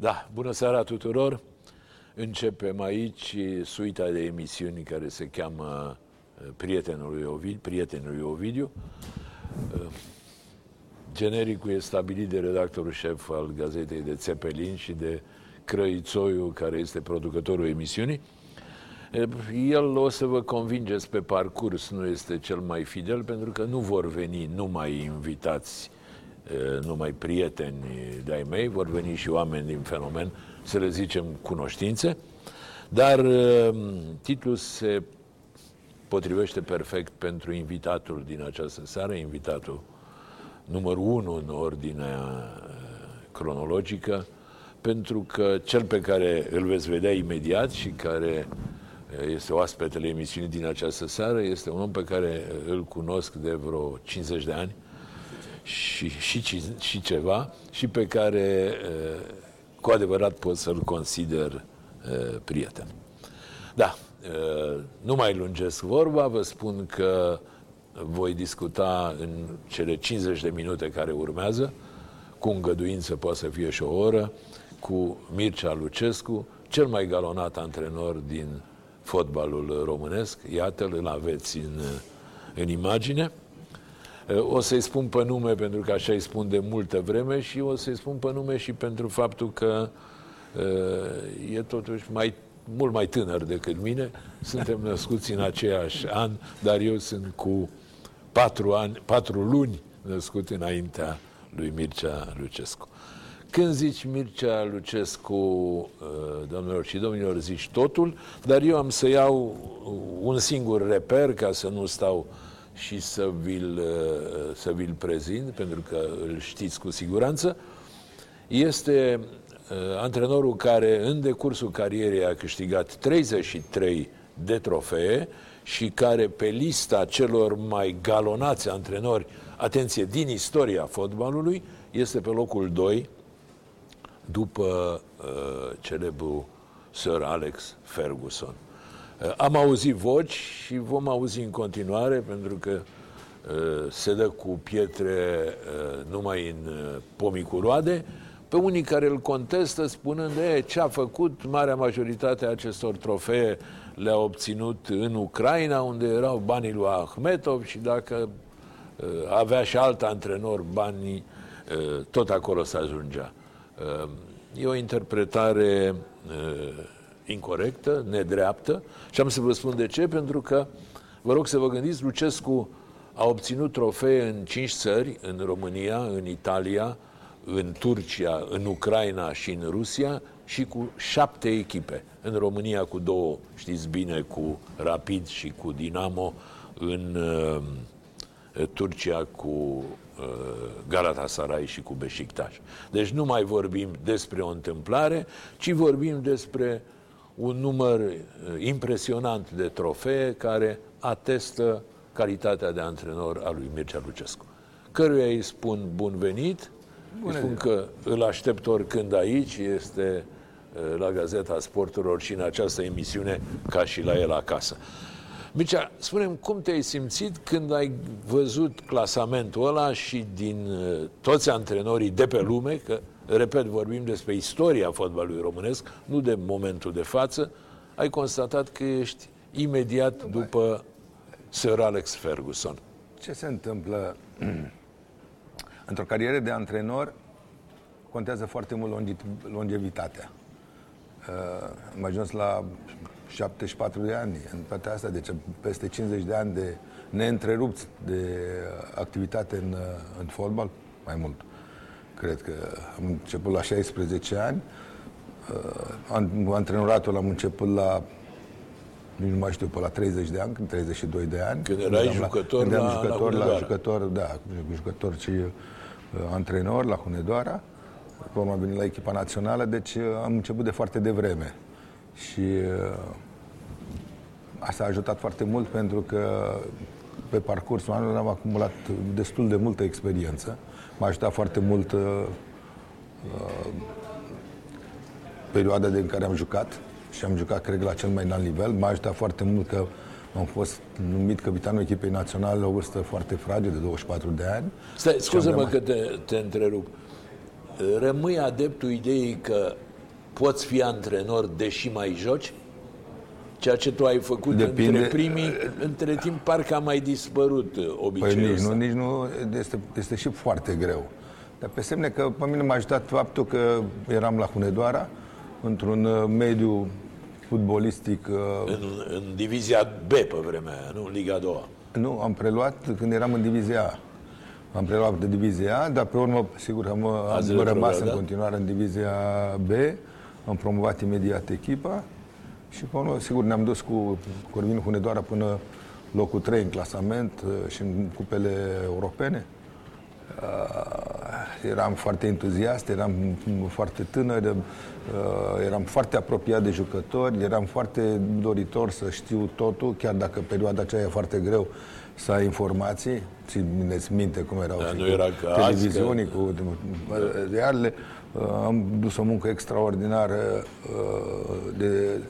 Da, bună seara tuturor! Începem aici suita de emisiuni care se cheamă uh, Prietenul lui Ovidiu, Prietenul lui Ovidiu. Uh, genericul este stabilit de redactorul șef al gazetei de Țepelin și de Crăițoiu, care este producătorul emisiunii. Uh, el o să vă convingeți pe parcurs, nu este cel mai fidel, pentru că nu vor veni numai invitați numai prieteni de-ai mei, vor veni și oameni din fenomen, să le zicem cunoștințe, dar titlul se potrivește perfect pentru invitatul din această seară, invitatul numărul unu în ordinea cronologică, pentru că cel pe care îl veți vedea imediat și care este oaspetele emisiunii din această seară, este un om pe care îl cunosc de vreo 50 de ani, și, și, și ceva și pe care cu adevărat pot să-l consider prieten. Da, nu mai lungesc vorba, vă spun că voi discuta în cele 50 de minute care urmează, cu îngăduință poate să fie și o oră, cu Mircea Lucescu, cel mai galonat antrenor din fotbalul românesc. Iată-l, îl aveți în, în imagine. O să-i spun pe nume pentru că așa îi spun de multă vreme și o să-i spun pe nume și pentru faptul că e totuși mai, mult mai tânăr decât mine. Suntem născuți în aceeași an, dar eu sunt cu patru, ani, patru luni născut înaintea lui Mircea Lucescu. Când zici Mircea Lucescu, domnilor și domnilor, zici totul, dar eu am să iau un singur reper ca să nu stau și să vi-l, uh, să vi-l prezint, pentru că îl știți cu siguranță, este uh, antrenorul care în decursul carierei a câștigat 33 de trofee și care pe lista celor mai galonați antrenori, atenție, din istoria fotbalului, este pe locul 2 după uh, celebrul Sir Alex Ferguson. Uh, am auzit voci și vom auzi în continuare, pentru că uh, se dă cu pietre uh, numai în pomii cu roade, pe unii care îl contestă spunând de ce a făcut, marea majoritate a acestor trofee le-a obținut în Ucraina, unde erau banii lui Ahmetov și dacă avea și alt antrenor banii, tot acolo se ajungea. E o interpretare incorrectă, nedreaptă și am să vă spun de ce, pentru că vă rog să vă gândiți, Lucescu a obținut trofee în cinci țări, în România, în Italia, în Turcia, în Ucraina și în Rusia și cu șapte echipe. În România cu două, știți bine, cu Rapid și cu Dinamo, în uh, Turcia cu uh, Galatasaray și cu Beşiktaş. Deci nu mai vorbim despre o întâmplare, ci vorbim despre un număr uh, impresionant de trofee care atestă calitatea de antrenor a lui Mircea Lucescu. Căruia îi spun bun venit, Bună îi spun că îl aștept oricând aici, este uh, la Gazeta Sporturilor și în această emisiune ca și la el acasă. Mircea, spunem cum te-ai simțit când ai văzut clasamentul ăla și din uh, toți antrenorii de pe lume, că repet, vorbim despre istoria fotbalului românesc, nu de momentul de față, ai constatat că ești imediat după Sir Alex Ferguson. Ce se întâmplă? Într-o carieră de antrenor contează foarte mult longevitatea. Uh, am ajuns la 74 de ani în partea asta, deci peste 50 de ani de neîntrerupți de activitate în, uh, în fotbal, mai mult cred că am început la 16 ani. Uh, antrenoratul am început la nu mai știu, pe la 30 de ani, 32 de ani. Când erai când jucător, la, când la, jucător, la, la jucător, da, jucător și uh, antrenor la Hunedoara. Apoi am venit la echipa națională, deci uh, am început de foarte devreme. Și uh, asta a ajutat foarte mult pentru că pe parcursul anului am acumulat destul de multă experiență. M-a ajutat foarte mult uh, uh, perioada din care am jucat și am jucat, cred, la cel mai înalt nivel. M-a ajutat foarte mult că am fost numit capitanul echipei naționale la o vârstă foarte fragedă, de 24 de ani. Stai, scuză-mă că te, te întrerup. Rămâi adeptul ideii că poți fi antrenor deși mai joci? Ceea ce tu ai făcut Depinde. între primii, între timp parcă a mai dispărut obiceiul păi nici nu, nici nu, este, este și foarte greu. Dar pe semne că pe mine m-a ajutat faptul că eram la Hunedoara, într-un uh, mediu fotbolistic... Uh, în, în divizia B pe vremea aia, nu? Liga 2 Nu, am preluat când eram în divizia A. Am preluat de divizia A, dar pe urmă, sigur, am, am rămas în da? continuare în divizia B. Am promovat imediat echipa și pe urmă, sigur, ne-am dus cu Corvin Hunedoara până locul 3 în clasament uh, și în cupele europene. Uh, eram foarte entuziast, eram foarte tânăr, uh, eram foarte apropiat de jucători, eram foarte doritor să știu totul, chiar dacă perioada aceea e foarte greu să ai informații. Țineți minte cum erau da, nu era ca televiziunii că... cu realele. Uh, am dus o muncă extraordinară de,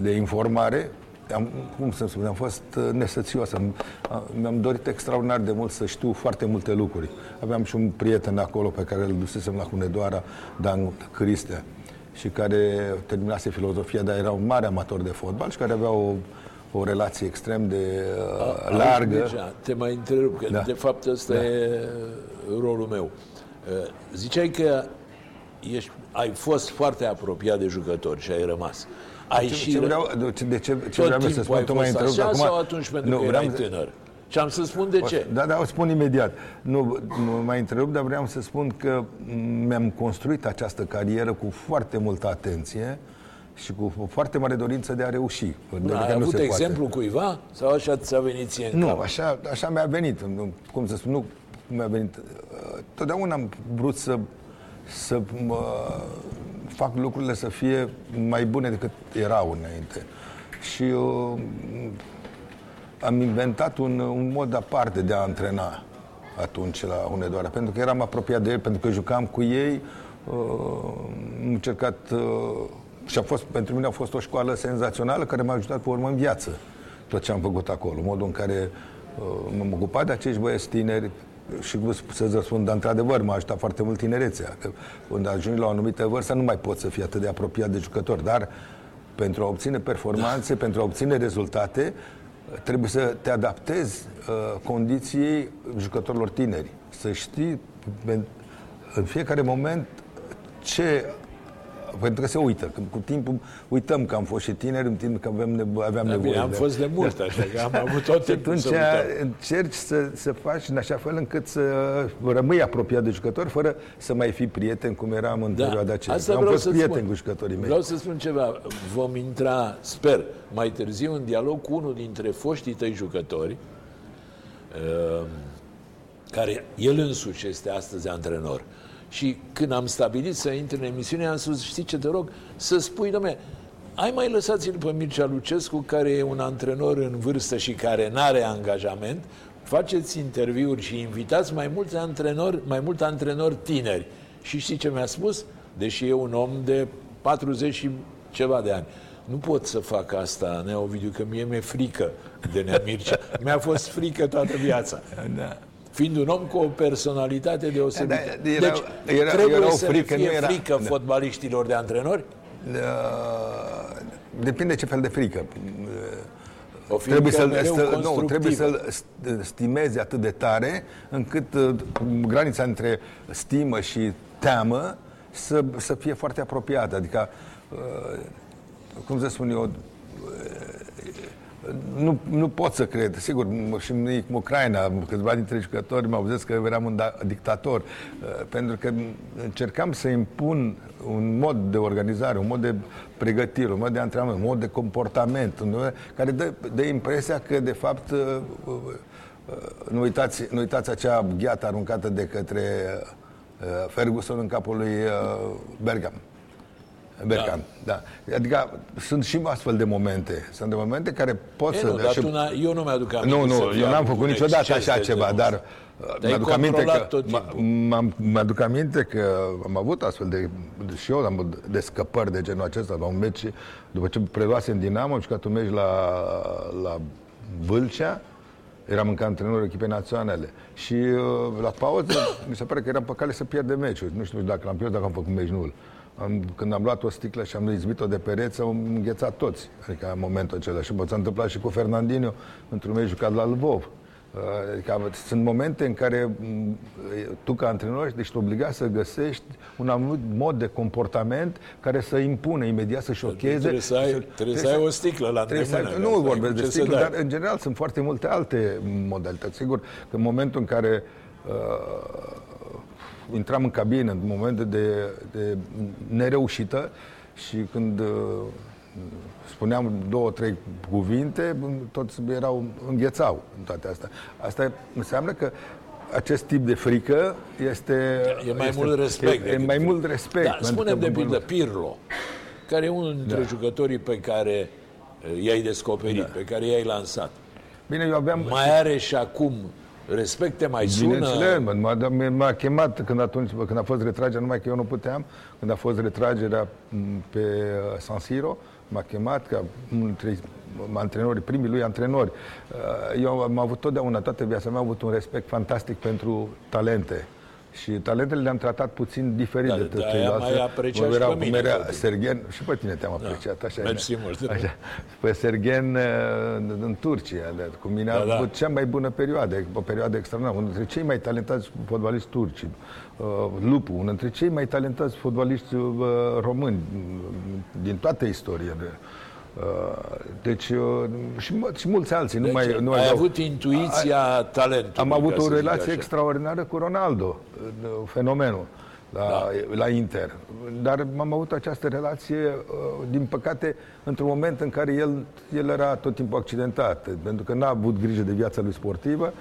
de informare am, cum să spun, am fost uh, nesățios. Am, mi-am dorit extraordinar de mult să știu foarte multe lucruri. Aveam și un prieten acolo pe care îl dusesem la Hunedoara, Dan Cristea, și care terminase filozofia, dar era un mare amator de fotbal și care avea o, o relație extrem de uh, largă. Deja, te mai întrerup, că da. de fapt ăsta da. e rolul meu. Uh, ziceai că ești, ai fost foarte apropiat de jucători și ai rămas. Ai ce, și ce vreau, de ce, ce vreau să spun, tu mai întrerup acum... sau atunci pentru nu, că erai vreau... tânăr? Și am să spun de ce. Da, da, o spun imediat. Nu, nu mai întrerup, dar vreau să spun că mi-am construit această carieră cu foarte multă atenție și cu o foarte mare dorință de a reuși. De ai avut exemplu poate. cuiva? Sau așa ți-a venit ție în Nu, cap? așa, așa mi-a venit. Cum să spun, nu mi-a venit. Uh, totdeauna am vrut să, să fac lucrurile să fie mai bune decât erau înainte. Și uh, am inventat un, un mod aparte de a antrena atunci la Hunedoara, pentru că eram apropiat de ei, pentru că jucam cu ei, uh, am încercat uh, și a fost, pentru mine a fost o școală senzațională care m-a ajutat pe urmă în viață tot ce am făcut acolo, modul în care uh, m-am ocupat de acești băieți tineri, și să-ți răspund, dar într-adevăr m-a ajutat foarte mult tinerețea. Că când ajungi la o anumită vârstă, nu mai poți să fii atât de apropiat de jucători, dar pentru a obține performanțe, da. pentru a obține rezultate, trebuie să te adaptezi uh, condiției jucătorilor tineri. Să știi în fiecare moment ce pentru că se uită. Că cu timpul uităm că am fost și tineri, în timp că avem nevo- aveam da, nevoie. am de... fost de mult, așa că am avut tot timpul atunci să încerci să, să faci în așa fel încât să rămâi apropiat de jucători, fără să mai fii prieten, cum eram în da. perioada aceea. Asta am fost prieten spun. cu jucătorii mei. Vreau să spun ceva. Vom intra, sper, mai târziu în dialog cu unul dintre foștii tăi jucători, uh, care el însuși este astăzi antrenor. Și când am stabilit să intru în emisiune, am spus, știi ce te rog? Să spui, domne, ai mai lăsați-l pe Mircea Lucescu, care e un antrenor în vârstă și care nu are angajament, faceți interviuri și invitați mai mulți antrenori, mai mulți antrenori tineri. Și știi ce mi-a spus? Deși e un om de 40 și ceva de ani. Nu pot să fac asta, Nea Ovidiu, că mie mi-e frică de Nea Mircea. Mi-a fost frică toată viața. Da fiind un om cu o personalitate deosebită. Da, era, deci, era, trebuie era o frică, să fie nu era, frică da. fotbaliștilor de antrenori? Da, depinde ce fel de frică. O trebuie să-l, să, nu, trebuie să-l stimezi atât de tare încât uh, granița între stimă și teamă să, să fie foarte apropiată. Adică, uh, cum să spun eu, nu, nu pot să cred. Sigur, și în Ucraina, câțiva dintre jucători m-au zis că eram un da, dictator, uh, pentru că încercam să impun un mod de organizare, un mod de pregătire, un mod de antrenament, un mod de comportament, care dă, dă impresia că, de fapt, uh, uh, nu uitați, nu uitați acea gheată aruncată de către Ferguson în capul lui Bergam. Bercan, da. da. Adică sunt și astfel de momente. Sunt de momente care pot e, să... Nu, dar și... una, eu nu mi-aduc aminte. Nu, nu, eu n-am făcut niciodată așa ceva, dar uh, mi-aduc aminte că mi-aduc aminte că am avut astfel de și eu am de scăpări de genul acesta la un meci după ce preluase în Dinamo, am jucat un meci la, la Vâlcea eram încă antrenor echipei naționale și uh, la pauză mi se pare că eram pe cale să pierde meciul. Nu știu dacă l-am pierdut, dacă am făcut meci nul am, când am luat o sticlă și am izbit-o de pereță, am înghețat toți. Adică în momentul acela. Și s-a întâmplat și cu Fernandinho, într-un meci jucat la Lvov. Adică sunt momente în care tu ca antrenor ești obligat să găsești un anumit mod de comportament care să impună imediat să șocheze. Trebuie să ai, trebuie trebuie să ai o sticlă la îndemână. Nu vorbesc de sticlă, dar în general sunt foarte multe alte modalități. Sigur că în momentul în care uh, intram în cabină în momente de, de nereușită și când uh, spuneam două, trei cuvinte, toți erau, înghețau în toate astea. Asta înseamnă că acest tip de frică este... E mai este, mult respect. E, e mai mult respect. Da, spunem de pildă Pirlo, care e unul dintre da. jucătorii pe care uh, i-ai descoperit, da. pe care i-ai lansat. Bine, eu aveam... Mai are și acum respecte mai sună... Bineînțeles, m-a, m-a chemat când, atunci, când a fost retragerea, numai că eu nu puteam, când a fost retragerea pe uh, San Siro, m-a chemat ca unul dintre antrenorii, primii lui antrenori. Uh, eu am avut totdeauna, toată viața mea, am avut un respect fantastic pentru talente. Și talentele le-am tratat puțin diferit da, de tot ceilalți. mai apreciat și pe mine. Era Sergen, și pe tine te-am da. apreciat. Da, așa Mersi e, mult. Așa. Pe Sergen uh, în Turcia. Cu mine da, a avut da. cea mai bună perioadă, o perioadă extraordinară. Unul dintre cei mai talentați fotbaliști turci. Uh, Lupu, unul dintre cei mai talentați fotbaliști uh, români din toată istoria. Uh, deci uh, și, și mulți alții. Deci, nu mai, nu ai ai avut intuiția a, talentului. Am avut o relație extraordinară cu Ronaldo, uh, fenomenul la, da. la Inter. Dar am avut această relație, din păcate, într-un moment în care el, el era tot timpul accidentat, pentru că n-a avut grijă de viața lui sportivă,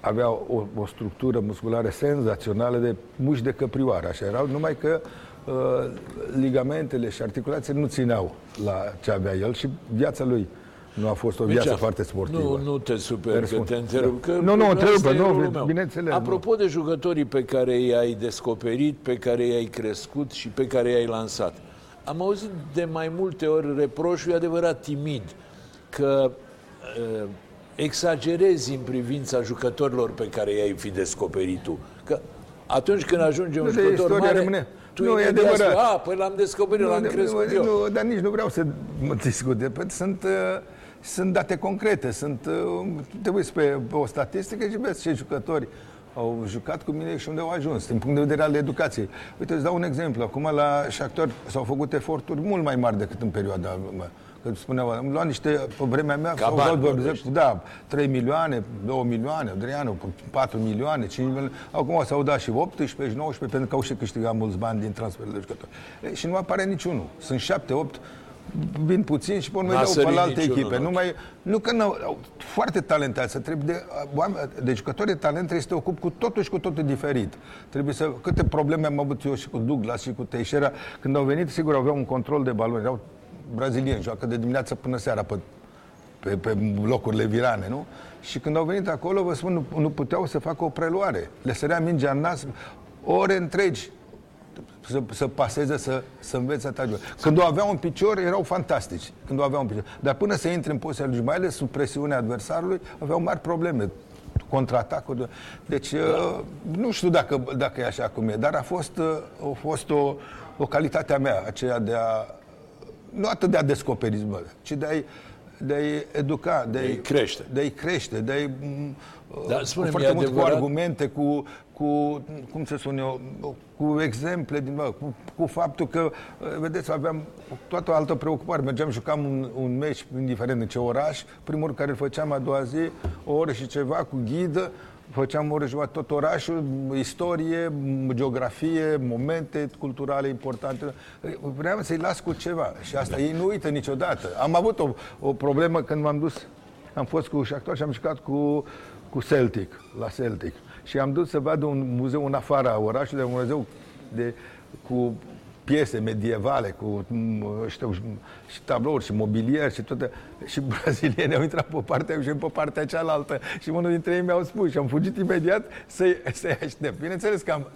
avea o, o structură musculară senzațională de muși de căprioară, așa erau, numai că uh, ligamentele și articulațiile nu țineau la ce avea el și viața lui nu a fost o viață Mircea, foarte sportivă. Nu, nu te super că te întrerup. Că nu, nu, întrerup, nu, bineînțeles. Apropo nu. de jucătorii pe care i-ai descoperit, pe care i-ai crescut și pe care i-ai lansat, am auzit de mai multe ori reproșul, adevărat timid, că uh, exagerezi în privința jucătorilor pe care i-ai fi descoperit tu. Că atunci când ajunge un nu, jucător mare, rămâne. Tu nu, e adevărat. a, păi l-am descoperit, l-am crescut nu, eu. Nu, dar nici nu vreau să mă discut. Pentru sunt, uh, sunt date concrete, sunt, uh, trebuie să pe o statistică și vezi ce jucători au jucat cu mine și unde au ajuns, din punct de vedere al educației. Uite, îți dau un exemplu. Acum la Shakhtar s-au făcut eforturi mult mai mari decât în perioada mea că spuneau, am luat niște, pe vremea mea, Ca bani, da, 3 milioane, 2 milioane, Adrianu, 4 milioane, 5 milioane. Acum s-au dat și 18 și 19 pentru că au și câștigat mulți bani din transferul de jucători. E, și nu apare niciunul. Sunt 7, 8 vin puțin și pe urmă dau pe alte echipe. Nu, mai, nu că nu, au foarte talentați, trebuie de, oameni, de jucători de talent trebuie să te ocupi cu totul și cu totul diferit. Trebuie să, câte probleme am avut eu și cu Douglas și cu Teixeira, când au venit, sigur aveau un control de balon, erau brazilieni, joacă de dimineață până seara pe, pe, pe locurile virane, nu? Și când au venit acolo, vă spun, nu, nu puteau să facă o preluare. Le sărea mingea în nas ore întregi să, să paseze, să, să învețe ataciul. Când o aveau un picior, erau fantastici. Când o aveau un picior. Dar până să intre în poziția lui, mai ales sub presiunea adversarului, aveau mari probleme contraatacuri. Deci, da. nu știu dacă, dacă e așa cum e, dar a fost, uh, a fost o, o calitate a mea, aceea de a nu atât de a descoperi, bă, ci de a-i, de a educa, de a-i, crește. De a crește, de a-i da, uh, spune foarte mult adevărat... cu argumente, cu, cu, cum să spun eu, cu exemple, din, bă, cu, cu faptul că, uh, vedeți, aveam toată o altă preocupare. Mergeam, jucam un, un meci, indiferent în ce oraș, primul care îl făceam a doua zi, o oră și ceva, cu ghidă, făceam ore jumătate tot orașul, istorie, geografie, momente culturale importante. Vreau să-i las cu ceva și asta ei nu uită niciodată. Am avut o, o problemă când m-am dus, am fost cu Shakhtar și am jucat cu, cu Celtic, la Celtic. Și am dus să vadă un muzeu în afara orașului, un muzeu de, cu piese medievale cu știu, și tablouri și mobilier și toate. Și brazilienii au intrat pe partea și pe partea cealaltă. Și unul dintre ei mi-au spus și am fugit imediat să-i, să aștept. Bineînțeles că am,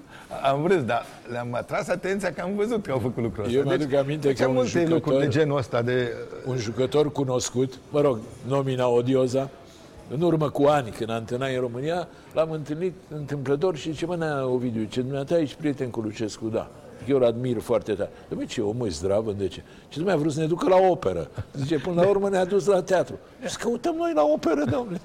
am râs, dar le-am atras atenția că am văzut că au făcut lucrul ăsta. Eu deci, mi-aduc aminte că un jucător, lucruri de genul ăsta de... Un jucător cunoscut, mă rog, nomina odioza, în urmă cu ani, când antena în România, l-am întâlnit întâmplător și zice, mă, Ovidiu, ce dumneata ești prieten cu Lucescu, da. Eu îl admir foarte tare. Dom'le, ce omul e zdravă, de ce? Ce mai a vrut să ne ducă la operă. Zice, până la urmă ne-a dus la teatru. Și să căutăm noi la operă, domnule.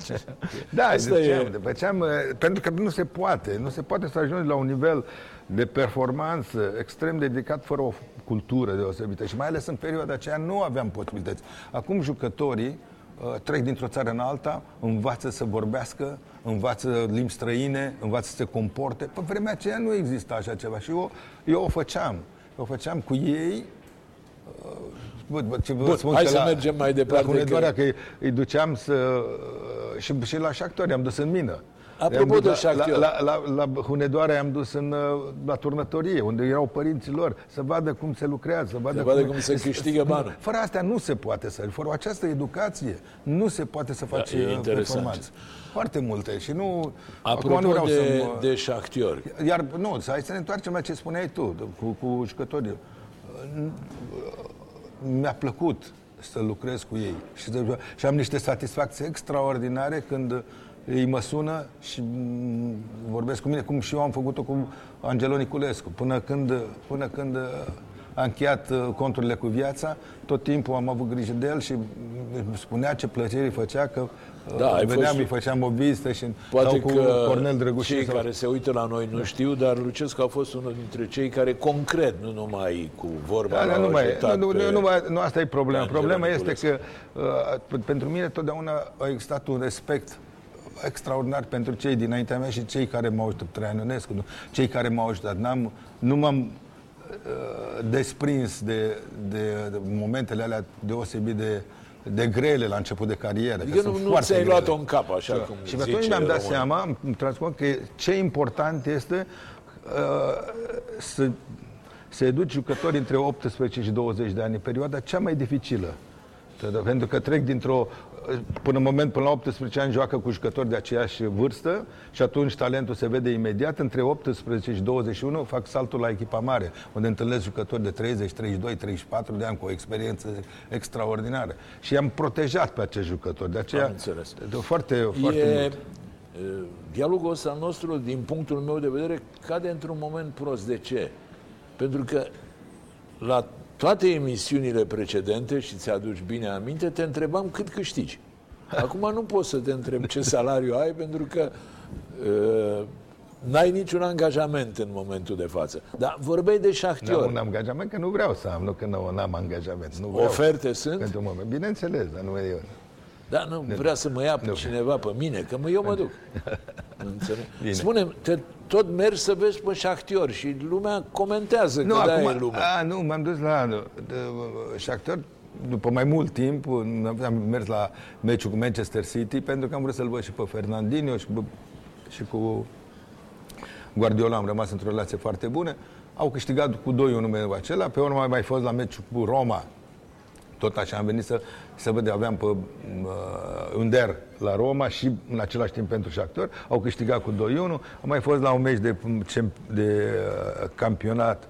Da, Asta ziceam, e... făceam, pentru că nu se poate. Nu se poate să ajungi la un nivel de performanță extrem de dedicat fără o cultură deosebită. Și mai ales în perioada aceea nu aveam posibilități. Acum jucătorii uh, trec dintr-o țară în alta, învață să vorbească, învață limbi străine, învață să se comporte. Pe vremea aceea nu exista așa ceva și eu, eu o făceam. Eu o făceam cu ei uh, Bă, bă, ce Bun, spun hai să la, mergem mai departe. La că... că îi duceam să... Uh, și, și la șactori am dus în mină. Apropo de la, la, la, la, la Hunedoare am dus în, uh, la turnătorie, unde erau părinții lor, să vadă cum se lucrează, să vadă, să vadă cum, cum se câștigă banul. Fără astea nu se poate să, fără această educație, nu se poate să faci da, performanță. Foarte multe și nu... Apropo nu vreau de, să de șactiori. Iar, nu, hai să ne întoarcem la ce spuneai tu, cu, cu jucătorii. Mi-a plăcut să lucrez cu ei și, și am niște satisfacții extraordinare când îi mă sună și vorbesc cu mine, cum și eu am făcut-o cu Angelo Niculescu. Până când, până când a încheiat uh, conturile cu viața, tot timpul am avut grijă de el și spunea ce plăcere îi făcea că uh, da, veneam, fost... îi făceam o vizită și Poate cu că Cornel Drăgușin cei sau... care se uită la noi nu da. știu, dar Lucescu a fost unul dintre cei care concret, nu numai cu vorba da, nu, mai, nu, nu, nu, mai, nu, asta e problema. Problema este că uh, pentru mine totdeauna a existat un respect extraordinar pentru cei dinaintea mea și cei care m-au ajutat, Traian Ionescu, cei care m-au ajutat. N-am, nu m-am uh, desprins de, de, de momentele alea deosebit de, de grele la început de carieră. Adică nu, nu ți-ai luat-o în cap, așa da. cum Și atunci mi-am dat român. seama, am transformat că ce important este uh, să, să educi jucători între 18 și 20 de ani, perioada cea mai dificilă. Pentru că trec dintr-o până în moment, până la 18 ani, joacă cu jucători de aceeași vârstă și atunci talentul se vede imediat. Între 18 și 21 fac saltul la echipa mare, unde întâlnesc jucători de 30, 32, 34 de ani cu o experiență extraordinară. Și i-am protejat pe acești jucători. De aceea, Am înțeles. De foarte, foarte e... mult. Dialogul ăsta nostru, din punctul meu de vedere, cade într-un moment prost. De ce? Pentru că la toate emisiunile precedente, și ți-aduci bine aminte, te întrebam cât câștigi. Acum nu poți să te întreb ce salariu ai, pentru că uh, n-ai niciun angajament în momentul de față. Dar vorbeai de șahtior. Nu am un angajament, că nu vreau să am, nu că nu am angajament. Nu vreau Oferte sunt? Pentru moment. Bineînțeles, dar nu e eu. Da, nu, vrea să mă ia pe cineva pe mine, că mă, eu mă duc. Spune, te tot mergi să vezi pe șactior și lumea comentează nu, că da, acum, e lumea. A, nu, m-am dus la șactior după mai mult timp, am mers la meciul cu Manchester City pentru că am vrut să-l văd și pe Fernandinho și, cu, și cu Guardiola am rămas într-o relație foarte bună. Au câștigat cu 2-1 meciul acela, pe urmă mai fost la meciul cu Roma tot așa am venit să, să văd, aveam pe uh, Under la Roma și în același timp pentru Shakhtar, au câștigat cu 2-1, am mai fost la un meci de, de uh, campionat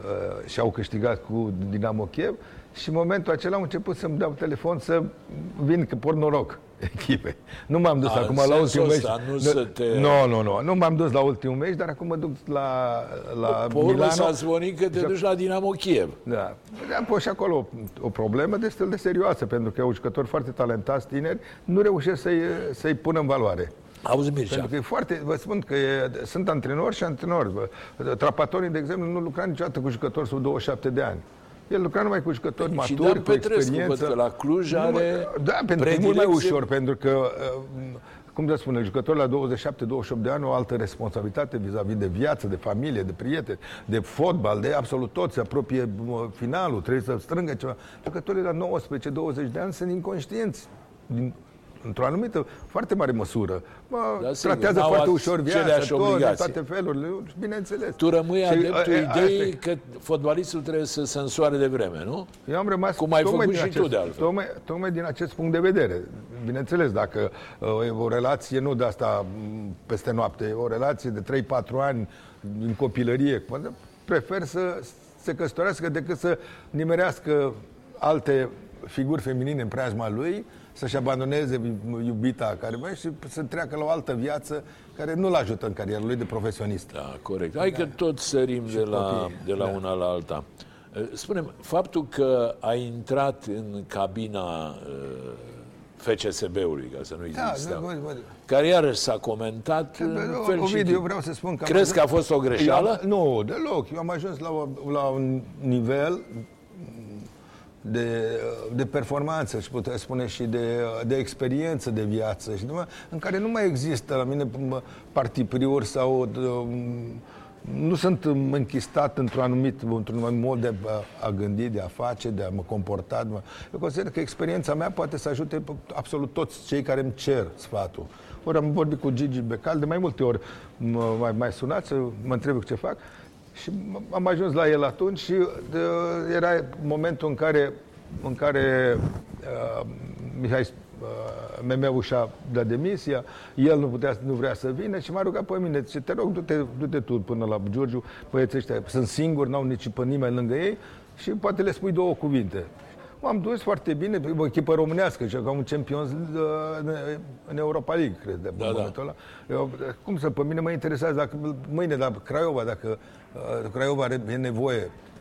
uh, și au câștigat cu Dinamo Kiev și în momentul acela au început să-mi dau telefon să vin, că por noroc echipe. Nu m-am dus A, acum la ultimul meci. Nu, să te... nu, nu, nu. Nu m-am dus la ultimul meci, dar acum mă duc la, la Pe Milano. s-a zvonit că te duci la Dinamo Kiev. Da. Am pus și acolo o, o problemă destul de serioasă, pentru că au jucători foarte talentați, tineri, nu reușesc să-i, să-i pună în valoare. Auzi, Mircea. Pentru că e foarte, vă spun că e, sunt antrenori și antrenori. Trapatorii, de exemplu, nu lucra niciodată cu jucători sub 27 de ani. El lucra numai cu jucători maturi, cu Petrescu, experiență. că la Cluj are Da, pentru că e mult mai ușor, pentru că uh, cum să spune, jucători la 27-28 de ani au o altă responsabilitate vis-a-vis de viață, de familie, de prieteni, de fotbal, de absolut tot, se apropie uh, finalul, trebuie să strângă ceva. Jucătorii la 19-20 de ani sunt inconștienți din într-o anumită, foarte mare măsură. Mă, da, tratează foarte ușor viața, tot, de toate felurile, bineînțeles. Tu rămâi și, adeptul a, ideii că fotbalistul trebuie să se însoare de vreme, nu? Eu am rămas Cum ai făcut și acest, tu de altfel. Tocmai, tocmai din acest punct de vedere. Bineînțeles, dacă uh, e o relație nu de asta peste noapte, e o relație de 3-4 ani din copilărie, prefer să se căsătorească decât să nimerească alte figuri feminine în preajma lui să-și abandoneze iubita care mai și să treacă la o altă viață care nu-l ajută în cariera lui de profesionist. Da, corect. Hai că tot sărim de la, de la da. una la alta. Spunem, faptul că ai intrat în cabina FCSB-ului, ca să nu există. Da, da, care iarăși s-a comentat fel Ovidiu, eu vreau să spun că... Crezi că a fost o greșeală? Eu, nu, deloc. Eu am ajuns la, o, la un nivel de, de performanță, și putea spune și de, de experiență de viață, și în care nu mai există la mine partipriuri sau nu sunt închistat într-un anumit, într-un anumit mod de a gândi, de a face, de a mă comporta. Eu consider că experiența mea poate să ajute absolut toți cei care îmi cer sfatul. Ori am vorbit cu Gigi Becal, de mai multe ori mă mai, mai sunat să mă întreb ce fac și am ajuns la el atunci și de, era momentul în care, în care uh, Mihai uh, MM-ul și-a dat demisia, el nu, putea, nu vrea să vină și m-a rugat pe mine, zice, te rog, du-te, du-te tu până la Giurgiu, băieții ăștia sunt singuri, n-au nici pe nimeni lângă ei și poate le spui două cuvinte. M-am dus foarte bine, o echipă românească, ca un champion în Europa League, cred, de da, momentul da. ăla. Eu, cum să, pe mine mă interesează dacă mâine la Craiova, dacă uh, Craiova are nevoie Uh,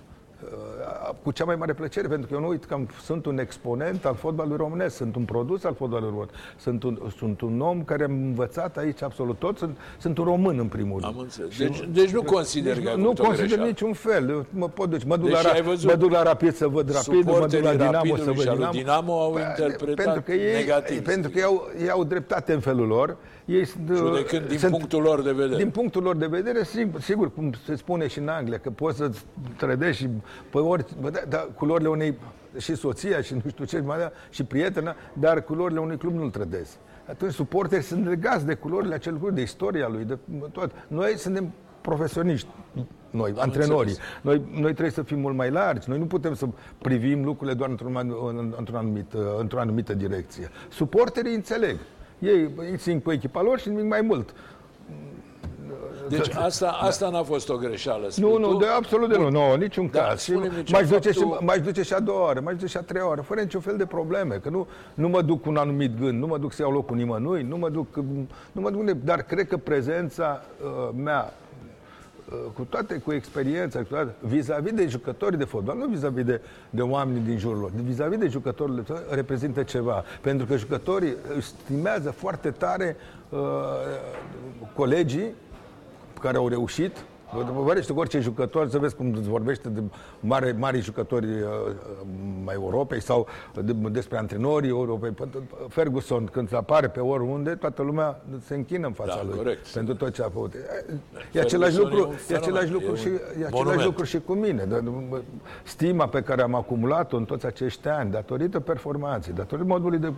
cu cea mai mare plăcere, pentru că eu nu uit că sunt un exponent al fotbalului românesc, sunt un produs al fotbalului românesc, sunt un, sunt un om care am învățat aici absolut tot, sunt, sunt un român în primul rând. Am înțeles. Deci, deci nu consider deci, că Nu consider niciun fel. Eu mă pot duce. Mă duc, deci la, mă duc la Rapid să văd Rapid, mă duc la Dinamo să văd Dinamo. Dinamo au interpretat pentru că ei, negativ. Pentru că ei au, ei au dreptate în felul lor. Ei sunt, Judecând din sunt, punctul lor de vedere. Din punctul lor de vedere, sigur, sigur cum se spune și în Anglia, că poți să-ți trădești și pe ori, bă, da, da, culorile unei, și soția și nu știu ce, și prietena, dar culorile unui club nu-l trădezi. Atunci suporteri sunt legați de culorile acelui club, de istoria lui, de tot. Noi suntem profesioniști, noi, Am antrenorii. Noi, noi trebuie să fim mult mai largi. Noi nu putem să privim lucrurile doar într-un, într-o, anumită, într-o anumită direcție. Suporterii înțeleg. Ei îi țin pe echipa lor și nimic mai mult. Deci asta, asta n-a fost o greșeală, Nu, nu, de absolut de nu, nu, niciun da, caz. mai duce, și, mai duce și a doua oară, mai duce și a treia oară, fără niciun fel de probleme, că nu, nu mă duc cu un anumit gând, nu mă duc să iau locul nimănui, nu mă duc, nu mă duc, dar cred că prezența uh, mea uh, cu toate, cu experiența, cu toate, vis-a-vis de jucătorii de fotbal, nu vis-a-vis de, de oamenii din jurul lor, vis-a-vis de jucătorii reprezintă ceva. Pentru că jucătorii stimează foarte tare uh, colegii care au reușit Vorbește cu orice jucător să vezi cum vorbește de mari, mari jucători uh, mai Europei sau de, despre antrenorii Europei. Ferguson, când apare pe oriunde, toată lumea se închină în fața da, lui corect. pentru tot ce a făcut. E același lucru, e același lucru, și, e același lucru și cu mine. Stima pe care am acumulat-o în toți acești ani, datorită performanței, datorită modului de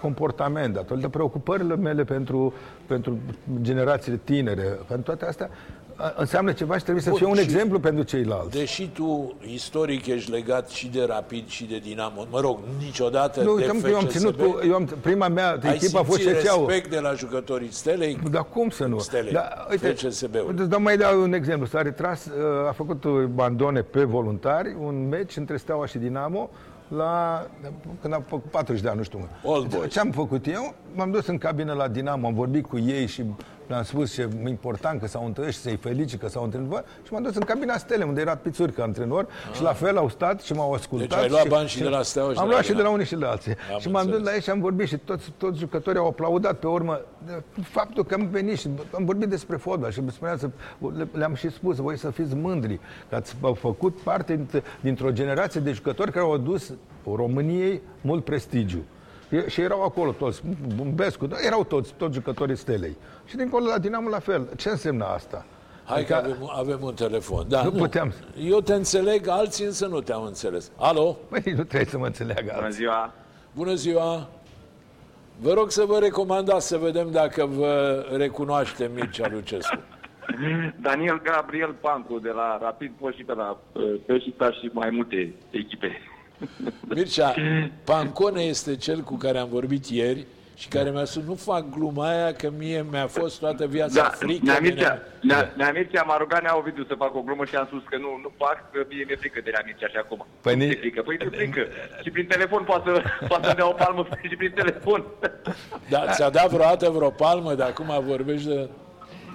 comportament, datorită preocupările mele pentru, pentru generațiile tinere, pentru toate astea, înseamnă ceva și trebuie să Bun, fie un exemplu pentru ceilalți. Deși tu istoric ești legat și de Rapid și de Dinamo, mă rog, niciodată nu, de FCSB, eu am ținut cu, eu am, prima mea echipă a fost CSA-ul. respect de la jucătorii Stelei? Dar cum să nu? Stelei, da, uite, FCSB-ul. Îți dau mai dau un exemplu. S-a retras, a făcut bandone pe voluntari, un meci între Steaua și Dinamo, la, când am făcut 40 de ani, nu știu. Ce am făcut eu? M-am dus în cabină la Dinamo, am vorbit cu ei și le-am spus ce important că s-au întâlnit și să-i felicit că s-au întâlnit și m-am dus în cabina Stele, unde era ca antrenor ah. și la fel au stat și m-au ascultat. Deci ai luat și, bani și de la Steaua și Am luat și de la unii și de la alții. Am și m-am dus la ei și am vorbit și toți, toți jucătorii au aplaudat pe urmă faptul că am venit și am vorbit despre fotbal și să, le-am și spus, voi să fiți mândri că ați făcut parte dintr-o generație de jucători care au adus României mult prestigiu. Și erau acolo toți, Bumbescu, erau toți, toți jucătorii Stelei. Și dincolo la Dinamo la fel. Ce înseamnă asta? Hai adică, că avem, avem un telefon. Da, nu, nu puteam. Eu te înțeleg, alții însă nu te-au înțeles. Alo? Păi nu trebuie să mă înțeleagă alții. Bună ziua! Bună ziua! Vă rog să vă recomandați să vedem dacă vă recunoaște Mircea Lucescu. Daniel Gabriel Pancu de la Rapid Post și de la uh, Peșita și mai multe echipe. Mircea, Pancone este cel cu care am vorbit ieri și care mi-a spus, nu fac gluma aia că mie mi-a fost toată viața Da, frică. Nea de Mircea, ne- Nea- Nea Mircea m-a rugat Nea Ovidiu să fac o glumă și am spus că nu, nu fac, că mie mi-e frică de Nea Mircea și acum. Păi nu ni- mi-e frică, păi mi-e frică. Și prin telefon poate să, poate să dea o palmă și prin telefon. Da, ți-a dat vreodată vreo palmă, de acum vorbești de...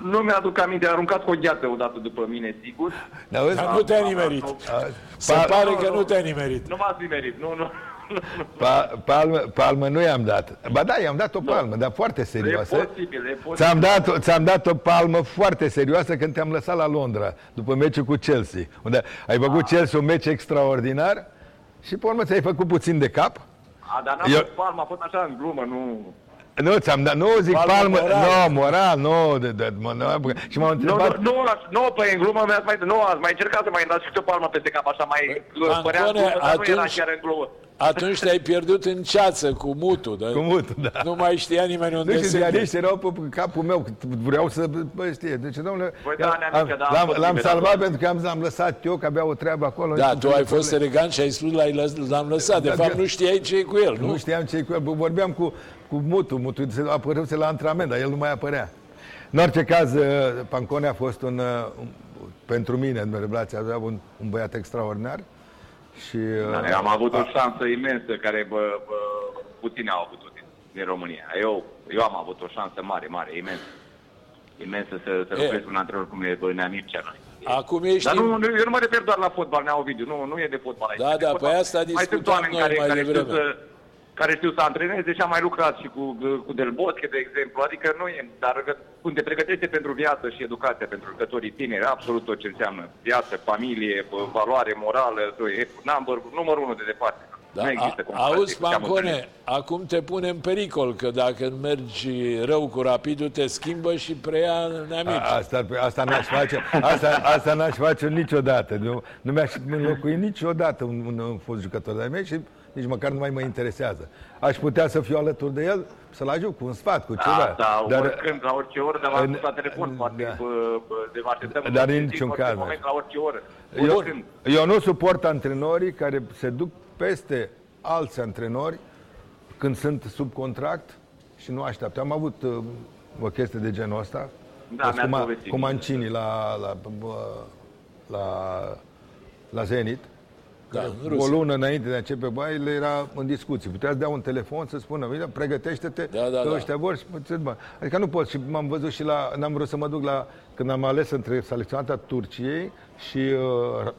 Nu mi-aduc aminte, a aruncat cu o gheată odată după mine, sigur. Dar auzi, Dar nu te-a nimerit. Se Pa- pare Nu, că nu. nu te-a nimerit. Nu m-ați nimerit, nu, nu. pa, palmă, palmă nu i-am dat. Ba da, i-am dat o palmă, dar foarte E serioasă. posibil, e posibil. Ți-am dat, ți-am dat o palmă foarte serioasă când te-am lăsat la Londra, după meciul cu Chelsea, unde ai făcut Chelsea un meci extraordinar și pe urmă ți-ai făcut puțin de cap. A, dar n-a Eu- fost palma, a fost așa în glumă, nu... Nu, ți-am dat, nu zic Palmă palmă, moral. nu, moral, nu, de, de, mă, nu, și m-au Nu, întrebat, nu, nu, la- nu, păi în glumă mi-ați mai, nu, ați mai încercat să mai dați câte o palmă peste cap, așa mai Păi, părea în Antone, glumă, dar nu era atunci- chiar în glumă. Atunci te-ai pierdut în ceață cu mutul. Da? cu mutul, da. Nu mai știa nimeni unde Nu știu, se ziariști erau pe capul meu, că vreau să, bă, știe, deci, domnule, Păi da, ne-am am- zis că da, am l-am, fost l-am liberat. salvat pentru că am, am lăsat eu, că avea o treabă acolo. Da, și- tu ai fost elegant și ai spus l-ai lăs- l-am lăsat. De Da, fapt, da. nu știai ce e cu el, Nu nu? știam ce cu el, bă, vorbeam cu, cu Mutu, Mutu se apăruse la antrenament, dar el nu mai apărea. În orice caz, uh, Pancone a fost un, uh, un pentru mine, în relația avea un, un băiat extraordinar și uh, Da, eu am avut o șansă imensă care bă, bă, puțini au avut din, din România. Eu, eu am avut o șansă mare, mare, imensă. Imensă să, să E. lucrez cu un antrenor cum e bă, Nea Mircea. noi. Acum ești... Dar nu, nu, eu nu mă refer doar la fotbal, Nea Ovidiu, nu, nu e de fotbal aici. Da, e de da, fotbal. păi asta Mai sunt discutam oameni noi care, mai care, știu devreme. să, care știu să antreneze și am mai lucrat și cu, cu Del Bosque, de exemplu. Adică nu e, dar când te pregătește pentru viață și educație pentru lucrătorii tineri, absolut tot ce înseamnă viață, familie, bă, valoare morală, e number, numărul unu de departe. Da, nu există a, comparație auzi, cu ce am întâlnit. Pancone, acum te pune în pericol, că dacă mergi rău cu rapidul, te schimbă și preia neamici. a- asta, asta n-aș face, asta, asta n-aș face niciodată. Nu, nu mi-aș înlocui niciodată un, un, un fost jucător de mei și nici măcar nu mai mă interesează. Aș putea să fiu alături de el, să-l ajut cu un sfat, cu ceva. Asta, dar, oricând, la orice oră, dar în- l-am la telefon, poate, da. bă, bă, de vă așteptăm Dar în orice niciun zi, orice caz, moment, nu. la orice oră. Eu, Oricând. eu nu suport antrenorii care se duc peste alți antrenori când sunt sub contract și nu așteaptă. Am avut uh, o chestie de genul ăsta. Da, Fost mi-ați cu, Ma- povestit. cu Mancini la, la, bă, la, la Zenit. Da, în O Rusia. lună înainte de a începe baile era în discuții. Putea să dea un telefon să spună, "Bine, pregătește-te, Da, da, că da. ăștia vor și puteți, bă." Adică nu pot. Și m-am văzut și la, n-am vrut să mă duc la, când am ales între selecționata Turciei și uh,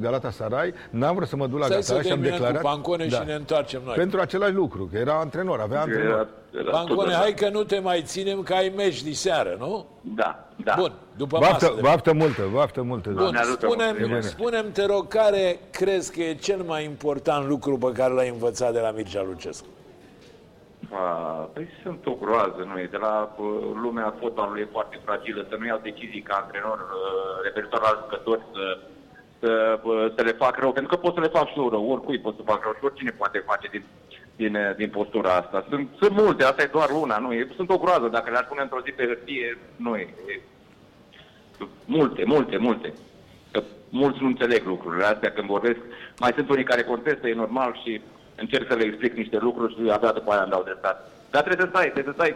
Galatasaray, n-am vrut să mă duc la Stai să Galatasaray și am terminăm declarat... cu Pancone și ne întoarcem noi. Pentru același lucru, că era antrenor, avea antrenor. Era, era Pancone, tot hai că nu te mai ținem, că ai meci de seară, nu? Da, da. Bun, după masă. Vaftă, de- vaftă multă, vaftă multă. Bun, Ne ajută mult. E spune-mi, bine. spune te rog, care crezi că e cel mai important lucru pe care l-ai învățat de la Mircea Lucescu? A, Păi sunt o groază, nu e? De la uh, lumea fotbalului e foarte fragilă, să nu iau decizii ca antrenor uh, referitor la jucători să, să, uh, să le fac rău, pentru că pot să le fac și eu rău, oricui pot să fac rău și oricine poate face din, din, uh, din postura asta. Sunt, sunt multe, asta e doar una, nu e? Sunt o groază, dacă le-ar pune într-o zi pe hârtie, nu e. e multe, multe, multe. Că mulți nu înțeleg lucrurile astea când vorbesc. Mai sunt unii care contestă, e normal și încerc să le explic niște lucruri și abia după aia îmi dau dreptate. Dar trebuie să stai, trebuie să stai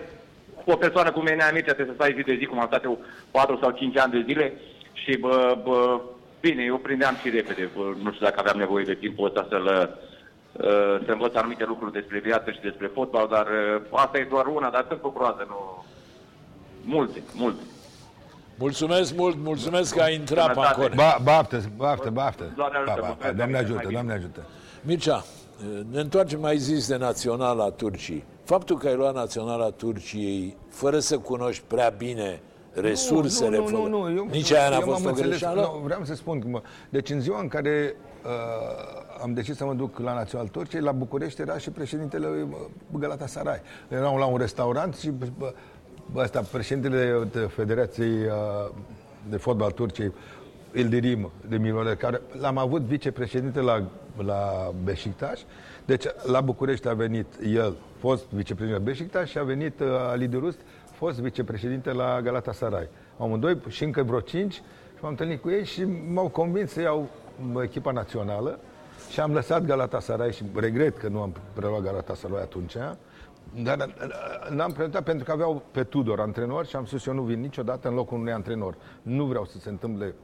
cu o persoană cum e Nea Mircea, trebuie să stai zi de zi, cum am stat eu 4 sau 5 ani de zile și bă, bă, bine, eu prindeam și repede, bă, nu știu dacă aveam nevoie de timpul ăsta să-l uh, să învăț anumite lucruri despre viață și despre fotbal, dar uh, asta e doar una, dar sunt o groază, nu... Multe, multe. Mulțumesc mult, mulțumesc că ai intrat, Sănătate. Pancone. Ba, baftă, baftă, baftă. Doamne ajută, Pa, pa, pa. mulțumesc, Doamne mai ajută, bine. Doamne ajută. Mircea, ne întoarcem mai zis de naționala Turciei. Faptul că ai luat naționala Turciei fără să cunoști prea bine resursele, nu, nu, fără- nu, nu, eu, nici aia n-a eu fost m-am o înțeles, greșeală? Nu, vreau să spun că mă, deci în ziua în care uh, am decis să mă duc la Național Turciei, la București era și președintele uh, Galatasaray. Eram la un restaurant și bă, bă, ăsta, președintele de Federației uh, de Fotbal Turciei, Ildirim de Milore, care l-am avut vicepreședinte la, la Beşiktaş. Deci la București a venit el, fost vicepreședinte la Beşiktaş și a venit uh, Ali Durust, fost vicepreședinte la Galatasaray. Amândoi și încă vreo cinci și m-am întâlnit cu ei și m-au convins să iau mă, echipa națională și am lăsat Galatasaray și regret că nu am preluat Galatasaray atunci, Dar dar, n-am prezentat pentru că aveau pe Tudor antrenor și am spus eu nu vin niciodată în locul unui antrenor. Nu vreau să se întâmple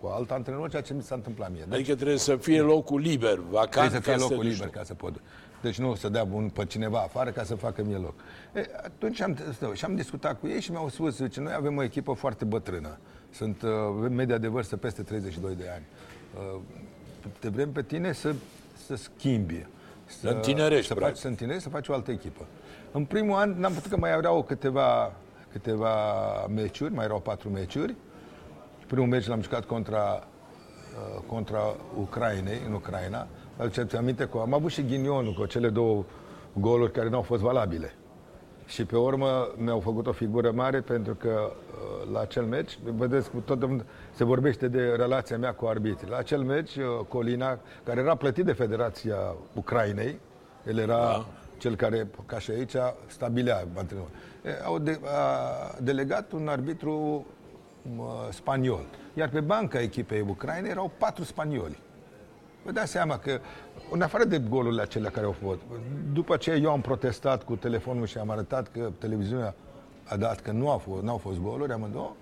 cu alt antrenor, ceea ce mi s-a întâmplat mie. Deci Adică trebuie să fie locul liber, vacant. trebuie să fie ca locul te liber duci. ca să pot. Deci nu să dea un, pe cineva afară ca să facă mie loc. E, atunci am, stă- și am discutat cu ei și mi-au spus, zice, noi avem o echipă foarte bătrână. Sunt uh, avem media de vârstă peste 32 de ani. Uh, te vrem pe tine să, să schimbi. Să, întinerești, să faci, practic. să întinerești, să faci o altă echipă. În primul an n-am putut că mai erau câteva, câteva meciuri, mai erau patru meciuri. Primul meci l-am jucat contra, uh, contra Ucrainei, în Ucraina. Aduceți aminte că am avut și ghinionul cu cele două goluri care nu au fost valabile. Și pe urmă mi-au făcut o figură mare pentru că uh, la acel meci, vedeți, cu tot se vorbește de relația mea cu arbitrii. La acel meci, uh, Colina, care era plătit de Federația Ucrainei, el era da. cel care, ca și aici, stabilea antrenorul. E, Au de, a delegat un arbitru mă, spaniol. Iar pe banca echipei Ucrainei erau patru spanioli. Vă dați seama că, în afară de golurile acelea care au fost, după ce eu am protestat cu telefonul și am arătat că televiziunea a dat că nu au fost, n-au fost goluri amândouă,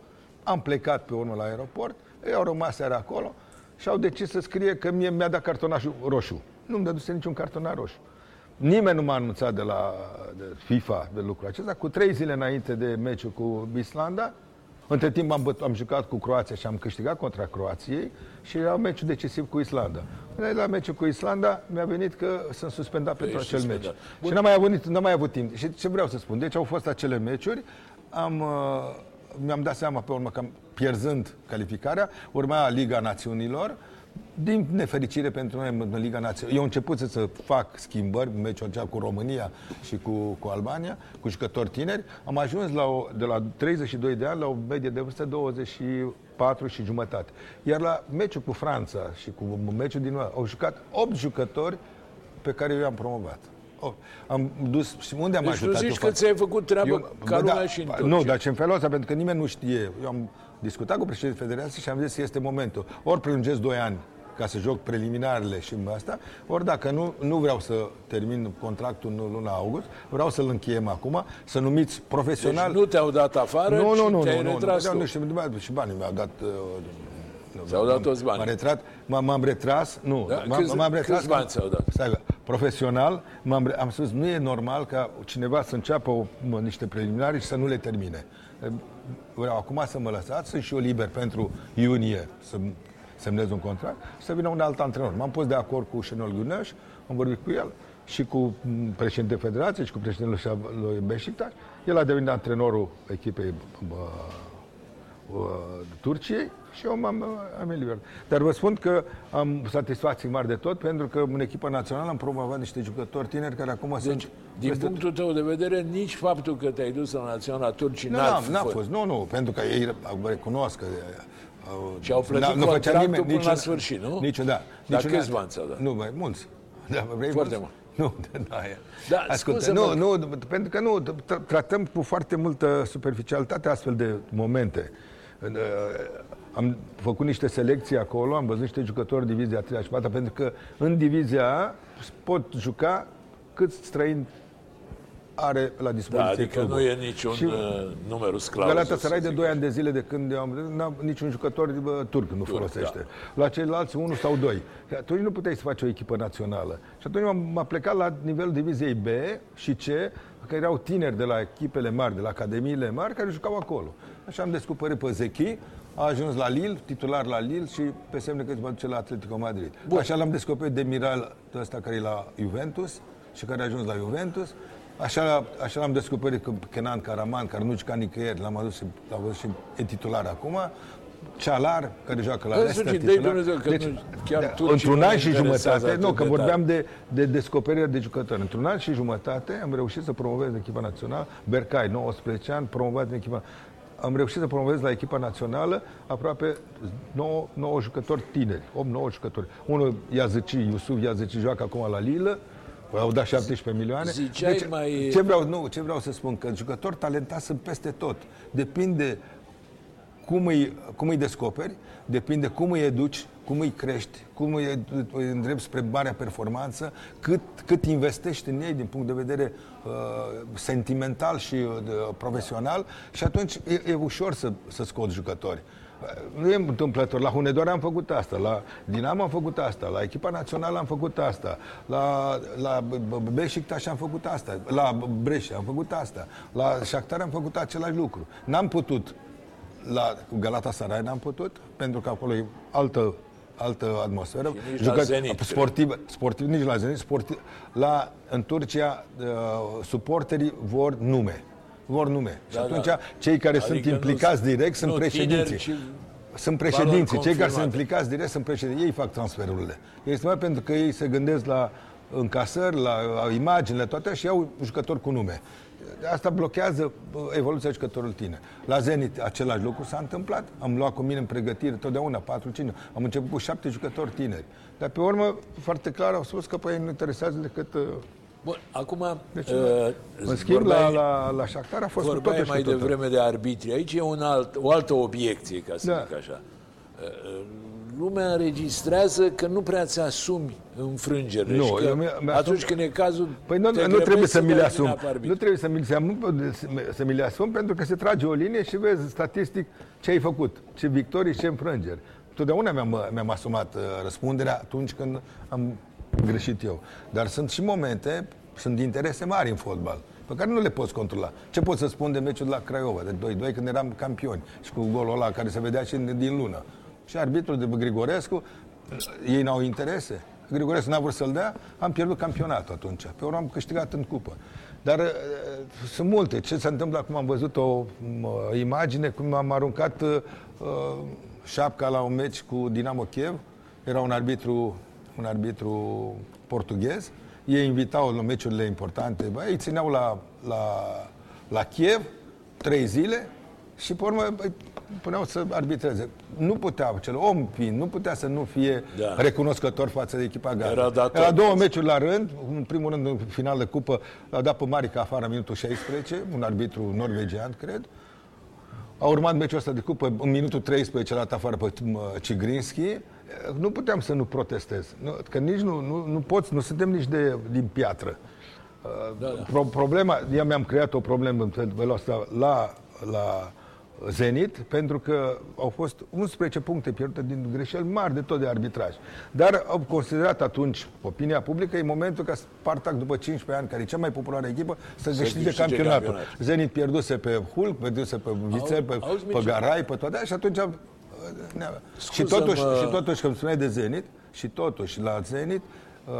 am plecat pe urmă la aeroport, ei au rămas seara acolo și au decis să scrie că mie mi-a dat cartonașul roșu. Nu-mi dăduse niciun cartonaș roșu. Nimeni nu m-a anunțat de la de FIFA de lucrul acesta. Cu trei zile înainte de meciul cu Islanda, între timp am, băt, am jucat cu Croația și am câștigat contra Croației și era meciul decisiv cu Islanda. La meciul cu Islanda mi-a venit că sunt suspendat pentru ești acel meci. suspendat. Și n-am mai, avut, n-am mai avut timp. Și ce vreau să spun? Deci au fost acele meciuri, am, uh, mi-am dat seama pe urmă că pierzând calificarea, urma Liga Națiunilor, din nefericire pentru noi în Liga Națională. Eu am început să, să fac schimbări, meciul acela cu România și cu, cu Albania, cu jucători tineri. Am ajuns la o, de la 32 de ani la o medie de vârstă 24 și jumătate. Iar la meciul cu Franța și cu meciul din nou, au jucat 8 jucători pe care eu i-am promovat. Oh, am dus și unde am Deci tu ajutat zici eu că față? ți-ai făcut treabă Eu- ca bă, lumea da, și în Nu, Turcia. dar ce în felul ăsta, pentru că nimeni nu știe. Eu am discutat cu președintele Federației și am zis că este momentul. Ori prelungesc 2 ani ca să joc preliminarele și asta, ori dacă nu, nu vreau să termin contractul în luna august, vreau să-l încheiem acum, să numiți profesional. Deci nu te-au dat afară, nu, ci nu, nu, te-ai nu, nu, retras nu, tu. nu știu, nu, și banii mi-au dat. uh, nu, Ți-au dat m-am- toți banii. M-am retrat, m-am, m-am retras, nu, Da, m-am, câți- m-am retras. câți bani ți-au dat? Stai, profesional, m-am, re- am spus, nu e normal ca cineva să înceapă o, mă, niște preliminari și să nu le termine. Vreau acum să mă lăsați, sunt și eu liber pentru iunie să semnez un contract și să vină un alt antrenor. M-am pus de acord cu Șenol Guneș, am vorbit cu el și cu m, președintele Federației și cu președintele Șa- lui Beşiktaş. El a devenit antrenorul echipei bă, uh, Turciei și eu m-am am eliberat. Dar vă spun că am satisfacții mari de tot pentru că în echipa națională am promovat niște jucători tineri care acum Deci, sunt... din peste- punctul tău de vedere, nici faptul că te-ai dus la Naționala Turcii Nu, n-a n-a, n-a fost. fost. Nu, nu, pentru că ei recunosc că... uh, Și au plătit n-a- nu făcea contractul nimeni, până niciun- la sfârșit, nu? Niciun, da. Dar Niciun- câți bani ți-au dat? Nu, mai mulți. Da, vrei Foarte mulți? Nu, da, e. Da, Ascultă, scuze-mă. nu, nu, pentru că nu, tra- tratăm cu foarte multă superficialitate astfel de momente. În, uh, Am făcut niște selecții acolo, am văzut niște jucători divizia 3 și 4, pentru că în divizia A pot juca câți străini are la Da, dispoziție adică clubul. nu e niciun Și- uh, număr sclav. Galatasaray de 2 ani de zile de când eu am n-am niciun jucător bă, turc nu folosește. da. La ceilalți unul sau doi. Și Atunci nu puteai să faci o echipă națională. Și atunci m-am, m-am plecat la nivelul diviziei B și C, care erau tineri de la echipele mari, de la academiile mari, care jucau acolo. Așa am descoperit pe Zechi, a ajuns la Lille, titular la Lille și pe semne că se va duce la Atletico Madrid. Bun. Așa l-am descoperit de Miral, ăsta care e la Juventus și care a ajuns la Juventus. Așa, așa l-am descoperit că Kenan Karaman, care nu juca nicăieri, l-am adus și, l-am văzut și e titular acum. Cealar, care joacă la În Leicester, sfârșit, dă-i titular. Dumnezeu că nu- chiar da, turcii într-un nu an ne și interesează jumătate, nu, atât că de vorbeam tare. de, de descoperire de jucători. Într-un an și jumătate am reușit să promovez echipa națională. Bercai, 19 ani, promovat în echipa am reușit să promovez la echipa națională aproape 9, 9 jucători tineri, 8-9 jucători. Unul Iazici, Iusuf Iazici joacă acum la Lille, au dat 17 milioane. Deci, Ziceai mai- ce vreau, nu, ce vreau să spun, că jucători talentați sunt peste tot. Depinde cum îi, cum îi descoperi, depinde cum îi educi, cum îi crești, cum îi, îi îndrept spre marea performanță, cât, cât investești în ei din punct de vedere uh, sentimental și uh, profesional și atunci e, e ușor să, să scoți jucători. Nu e întâmplător. La Hunedoara am făcut asta, la Dinamo am făcut asta, la echipa națională am făcut asta, la, la Beşiktaş am făcut asta, la Brescia am făcut asta, la Shakhtar am făcut același lucru. N-am putut la Galatasaray n-am putut, pentru că acolo e altă altă atmosferă. nici Jucat, la Zenit, sportiv, sportiv, nici la Zenit, sportiv. La, în Turcia, uh, suporterii vor nume vor nume. Da, și atunci da. cei care adică sunt implicați nu, direct sunt președinții. Tineri, sunt președinții. Cei care sunt implicați direct sunt președinții. Ei fac transferurile. Este mai pentru că ei se gândesc la încasări, la imaginile, toate și au jucători cu nume. Asta blochează evoluția jucătorului tine. La Zenit același lucru s-a întâmplat. Am luat cu mine în pregătire totdeauna 4-5. Am început cu 7 jucători tineri. Dar pe urmă, foarte clar, au spus că pe ei nu interesează decât uh, Bun, acum... Deci, uh, în schimb, vorbeai, la, la, la Shakhtar a fost vorbeai mai devreme de arbitri. Aici e un alt, o altă obiecție, ca să da. zic așa. Uh, lumea înregistrează că nu prea ți asumi înfrângerile. Nu, că atunci când e cazul... Păi nu, nu trebuie să mi le asum. Nu trebuie să mi le asum, să mi le asum pentru că se trage o linie și vezi statistic ce ai făcut, ce victorii, ce înfrângeri. Totdeauna mi-am, mi-am asumat uh, răspunderea atunci când am greșit eu. Dar sunt și momente, sunt interese mari în fotbal, pe care nu le poți controla. Ce pot să spun de meciul la Craiova, de 2-2, când eram campioni, și cu golul ăla care se vedea și din lună. Și arbitrul de Grigorescu, ei n-au interese. Grigorescu n-a vrut să-l dea, am pierdut campionatul atunci. Pe urmă am câștigat în cupă. Dar uh, sunt multe. Ce se întâmplă acum? Am văzut o uh, imagine cum am aruncat uh, șapca la un meci cu Dinamo Kiev. Era un arbitru un arbitru portughez. Ei invitau la meciurile importante, bă, ei țineau la, la, la Kiev trei zile și pe urmă bă, puneau să arbitreze. Nu putea, cel om fiind, nu putea să nu fie da. recunoscător față de echipa Gaza. Era, dat Era două meciuri la rând, în primul rând în final de cupă l-a dat pe Marica afară minutul 16, un arbitru norvegian, cred. A urmat meciul ăsta de cupă, în minutul 13 l-a dat afară pe Cigrinski nu puteam să nu protestez. Nu, că nici nu, nu, nu poți, nu suntem nici de, din piatră. Da, da. Pro, problema, eu mi-am creat o problemă în felul ăsta la, la Zenit, pentru că au fost 11 puncte pierdute din greșeli mari de tot de arbitraj. Dar au considerat atunci, opinia publică, e momentul ca Spartak, după 15 ani, care e cea mai populară echipă, să, să câștige campionatul. campionatul. Zenit pierduse pe Hulk, pierduse pe Vițel, pe, pe Garai, pe toate și atunci și totuși, și totuși, când spuneai de Zenit, și totuși la Zenit, uh,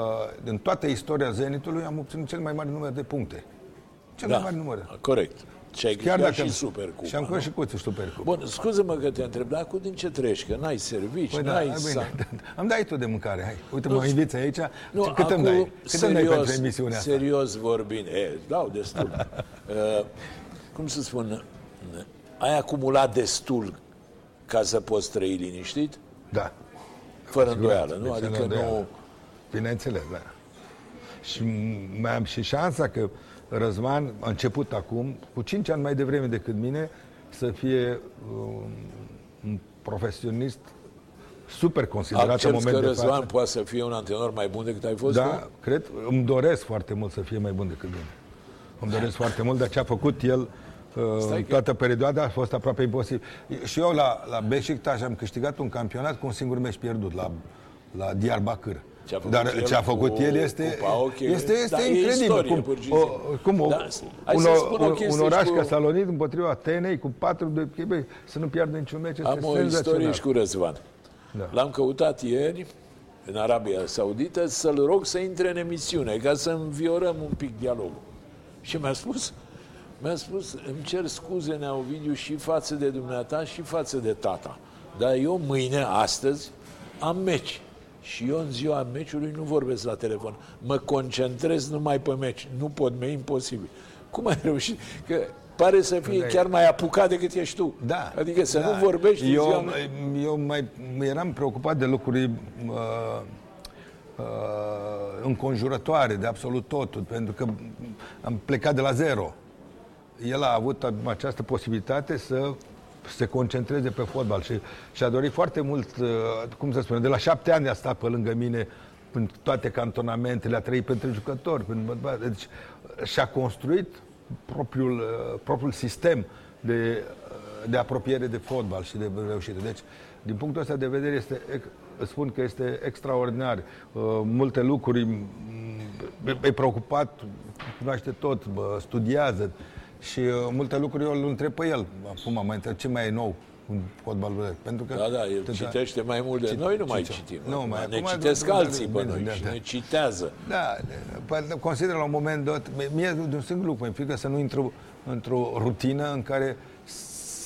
în toată istoria Zenitului am obținut cel mai mare număr de puncte. Cel da, mai mare număr. Corect. Și ai Chiar dacă și Supercupa. Și am câștigat și cu Supercupa. Bun, scuză-mă că te întreb, dar cu din ce treci? Că n-ai servici, păi n-ai... Da, bine, da, Am dai tu de mâncare, hai. Uite, mă inviți aici. Nu, cât îmi dai? Cât serios, îmi dai pentru emisiunea asta? Serios vorbind, e, dau destul. uh, cum să spun, ai acumulat destul ca să poți trăi liniștit? Da. Fără îndoială, nu? Adică nu... Bineînțeles, da. Și mai am și șansa că Răzvan a început acum, cu 5 ani mai devreme decât mine, să fie um, un profesionist super considerat Accepți în moment că Răzvan de față. poate să fie un antrenor mai bun decât ai fost Da, tu? cred. Îmi doresc foarte mult să fie mai bun decât mine. Îmi doresc foarte mult de ce a făcut el Stai toată că... perioada a fost aproape imposibil. Și eu la, la Beşiktaş am câștigat un campionat cu un singur meci pierdut, la, la Diyarbakir. Ce Dar ce a făcut el este, cupa, okay. este, este da, incredibil. Istorie, cum, o, cum o, da, un, un, un oraș cu... ca Salonit împotriva Atenei cu patru de echipe să nu piardă niciun meci. Am o istorie și cu Răzvan. Da. L-am căutat ieri în Arabia Saudită să-l rog să intre în emisiune ca să înviorăm un pic dialogul. Și mi-a spus mi-a spus, îmi cer scuze, Neovidiu, și față de dumneata și față de tata. Dar eu mâine, astăzi, am meci. Și eu în ziua meciului nu vorbesc la telefon. Mă concentrez numai pe meci. Nu pot, mi-e imposibil. Cum ai reușit? Că pare să fie da, chiar mai apucat decât ești tu. Da. Adică să da. nu vorbești. Eu, ziua... eu mai eram preocupat de lucruri uh, uh, înconjurătoare, de absolut totul, pentru că am plecat de la zero el a avut această posibilitate să se concentreze pe fotbal și și-a dorit foarte mult, uh, cum să spune, de la șapte ani a stat pe lângă mine în toate cantonamentele, a trăit pentru jucători, prin, deci și-a construit propriul, uh, propriul sistem de, uh, de apropiere de fotbal și de reușită. Deci, din punctul ăsta de vedere, este, spun că este extraordinar. Multe lucruri, e preocupat, cunoaște tot, studiază, și uh, multe lucruri eu îl întreb pe el. Acum mai întreb ce mai e nou în fotbalul Pentru că da, da, el tăta... citește mai mult de noi, nu mai citim. Nu, mai, ne citesc alții pe noi și ne citează. Da, consider la un moment dat, mie de un singur lucru, mi frică să nu intru într-o rutină în care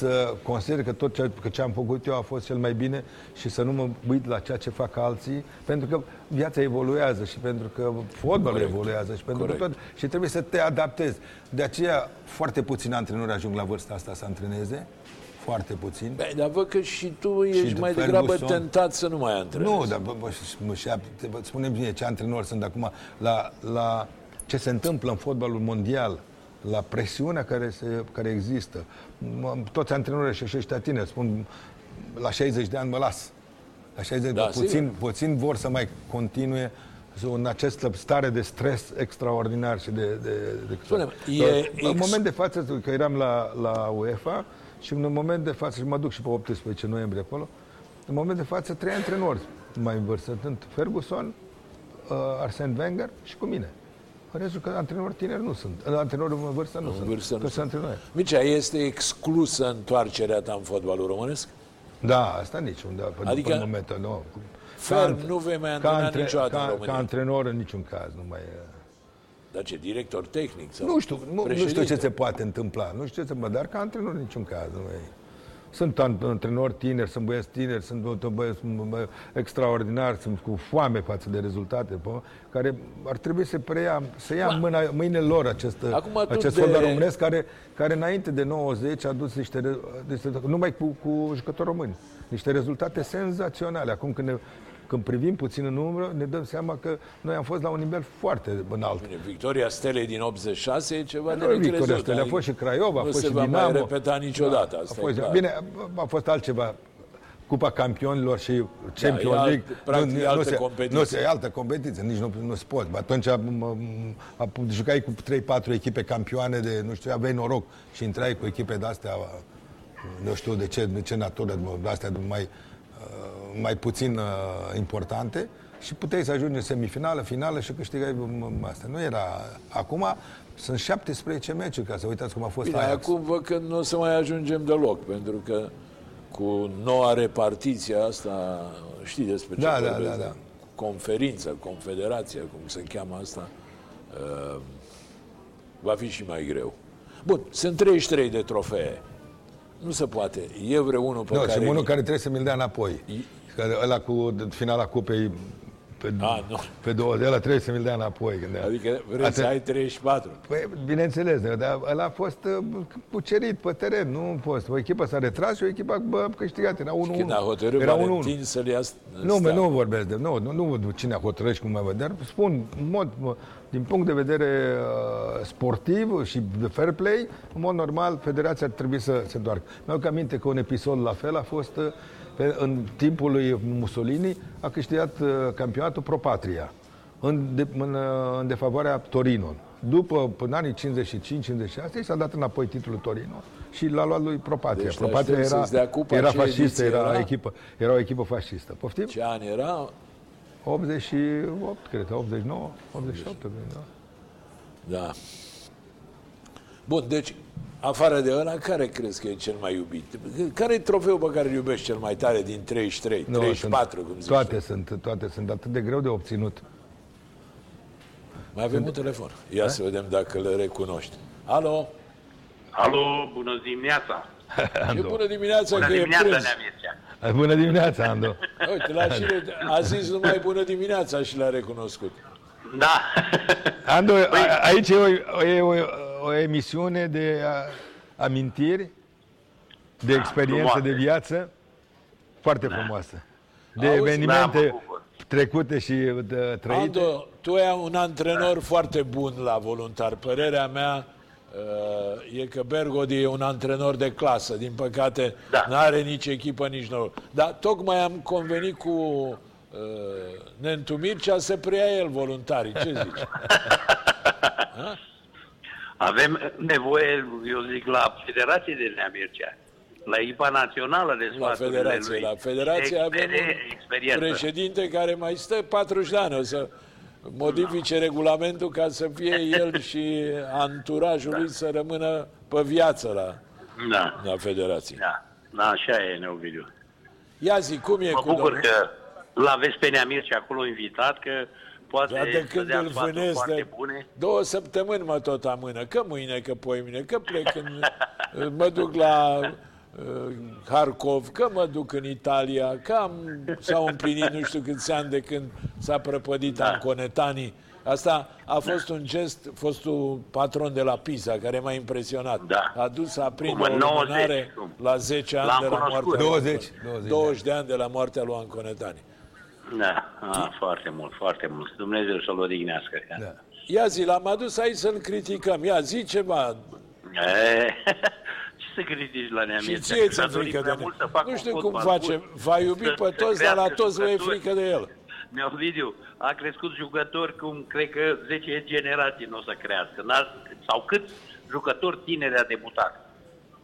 să consider că tot ce, că ce am făcut eu a fost cel mai bine și să nu mă uit la ceea ce fac alții, pentru că viața evoluează și pentru că fotbalul Corect. evoluează și pentru Corect. că tot, și trebuie să te adaptezi. De aceea foarte puțini antrenori ajung la vârsta asta să antreneze, foarte puțin. Bă, dar văd că și tu ești și mai degrabă tentat să nu mai antrenezi. Nu, dar bă, bă, bă, spune bine ce antrenori sunt acum la, la ce se întâmplă în fotbalul mondial, la presiunea care, se, care există. Toți antrenorii și ăștia tineri spun la 60 de ani mă las. La 60 da, puțin, puțin vor să mai continue în această stare de stres extraordinar și de... de, de Spune, e în ex... moment de față, că eram la, la UEFA și în moment de față, și mă duc și pe 18 noiembrie acolo, în moment de față, trei antrenori mai în vârstă. Sunt Ferguson, uh, Arsene Wenger și cu mine. Restul că antrenori tineri nu sunt. Antrenori în vârstă nu în sunt. Vârstă nu sunt. Antrenori. Mircea, este exclusă întoarcerea ta în fotbalul românesc? Da, asta niciun. Da, adică, în momentul, nu. Ferm, nu vei mai antrena antre, niciodată ca, în România. Ca antrenor în niciun caz, nu mai... Dar ce, director tehnic? Sau nu știu, nu, nu știu ce se poate întâmpla, nu știu ce se poate, dar ca antrenor în niciun caz, nu mai... Sunt antrenori tineri, sunt băieți tineri, sunt băieți extraordinari, sunt cu foame față de rezultate, care ar trebui să preia, să ia în mâna, mâinile lor acest, acest de... fotbal românesc, care, care înainte de 90 a dus niște, niște numai cu, cu jucători români, niște rezultate senzaționale. Acum când ne când privim puțin în umbră, ne dăm seama că noi am fost la un nivel foarte înalt. Bine, victoria Stelei din 86 e ceva de necrezut. Victoria Stelei a fost și Craiova, a fost și Dinamo. Nu se va mai repeta niciodată, da, asta a fost, e clar. Bine, a fost altceva. Cupa Campionilor și Champions da, League. Practic, nu, altă nu se, competiție. Nu se, e altă competiție, nici nu, nu se pot. Atunci a, a, a, jucai cu 3-4 echipe campioane de, nu știu, aveai noroc și intrai cu echipe de-astea, nu știu de ce, de ce natură, de-astea mai, mai puțin uh, importante și puteai să ajungi în semifinală, finală și câștigai asta. Nu era... Acum sunt 17 meciuri, ca să uitați cum a fost Bine, Ajax. acum văd că nu o să mai ajungem deloc, pentru că cu noua repartiție asta, știi despre ce da, da, da, da. conferința, confederația, cum se cheamă asta, uh, va fi și mai greu. Bun, sunt 33 de trofee. Nu se poate. E vreunul pe no, care... Și unul care trebuie să mi-l dea înapoi. Că ăla cu finala cupei pe, a, nu. pe două de ăla trebuie să mi-l dea înapoi. Când adică vrei Atât... să ai 34. Păi, bineînțeles, dar ăla a fost uh, cucerit pe teren, nu a fost. O echipă s-a retras și o echipă bă, câștigat. Era 1-1. Când a hotărât era Valentin să-l ia Nu, mă, nu vorbesc de... Nu, nu, nu cine a hotărât și cum mai văd, dar spun, în mod, din punct de vedere uh, sportiv și de fair play, în mod normal, federația ar trebui să se doarcă. Mi-au aminte că un episod la fel a fost uh, pe, în timpul lui Mussolini a câștigat uh, campionatul Pro Patria în, de, în, uh, în defavoarea Torino. După, până anii 55-56, s-a dat înapoi titlul Torino și l-a luat lui Pro Patria. Deci Pro Patria era, era fascistă, era, era, echipă, era o echipă fascistă. Poftim? Ce ani era? 88, cred, 89, 88, da. Da. Bun, deci afară de ăla, care crezi că e cel mai iubit? Care e trofeul pe care îl iubești cel mai tare din 33, no, 34, sunt, cum zici Toate tu? sunt, toate sunt atât de greu de obținut. Mai avem sunt... un telefon. Ia A? să vedem dacă le recunoști. Alo? Alo, bună dimineața! Ando. bună dimineața, bună că dimineața, e prânz. Bună dimineața, Ando! Uite, la și a zis numai bună dimineața și l-a recunoscut. Da. Ando, păi... aici e o, e o, o emisiune de amintiri, de da, experiență frumoase. de viață, foarte da. frumoasă. De Auzi, evenimente da, trecute și de, trăite. Ando, tu ai un antrenor da. foarte bun la voluntar. Părerea mea, uh, e că Bergodi e un antrenor de clasă. Din păcate, Da. nu are nici echipă, nici nou. Dar tocmai am convenit cu uh, Nentu Mircea să preia el voluntarii. Ce zici? Avem nevoie, eu zic, la Federație de Nea Mircea, la echipa națională de La sfaturile federație. lui. La federație avem Experie- un experiență. președinte care mai stă 40 de ani. O să modifice regulamentul ca să fie el și anturajul lui să rămână pe viață la, Da, la federație. da, da, așa e, Neovidiu. Ia zi, cum e Mă cu bucur domnul? că l-aveți pe Nea Mircea acolo invitat, că poate Dar de să când dea îl sfaturi vânez foarte de bune. două săptămâni mă tot amână, că mâine, că poimine, că plec în, mă duc la uh, Harkov, că mă duc în Italia, că am, s-au împlinit nu știu câți ani de când s-a prăpădit da. Anconetanii. Asta a fost un gest, fostul patron de la Pisa, care m-a impresionat. Da. A dus să aprindă Cum, o în 90, lumânare cum? la 10 ani L-am de la cunoscut. moartea lui 20, Ancone- 20 de 20 de ani de la moartea lui Anconetani. Da, a, foarte mult, foarte mult. Dumnezeu să-l odihnească. Da. Ia zi, l-am adus aici să-l criticăm. Ia zi ceva, E, Ce să critici la Nea Și Mircea? ție Că ți-e s-a dorit frică prea de mult să el. facă Nu știu un cum fotbal face. bun, Va iubi să- pe să toți, dar la crească toți vă e jucători. frică de el. Neovidiu a crescut jucători cum cred că 10 generații nu o să crească. N-a- Sau câți jucători tineri a debutat.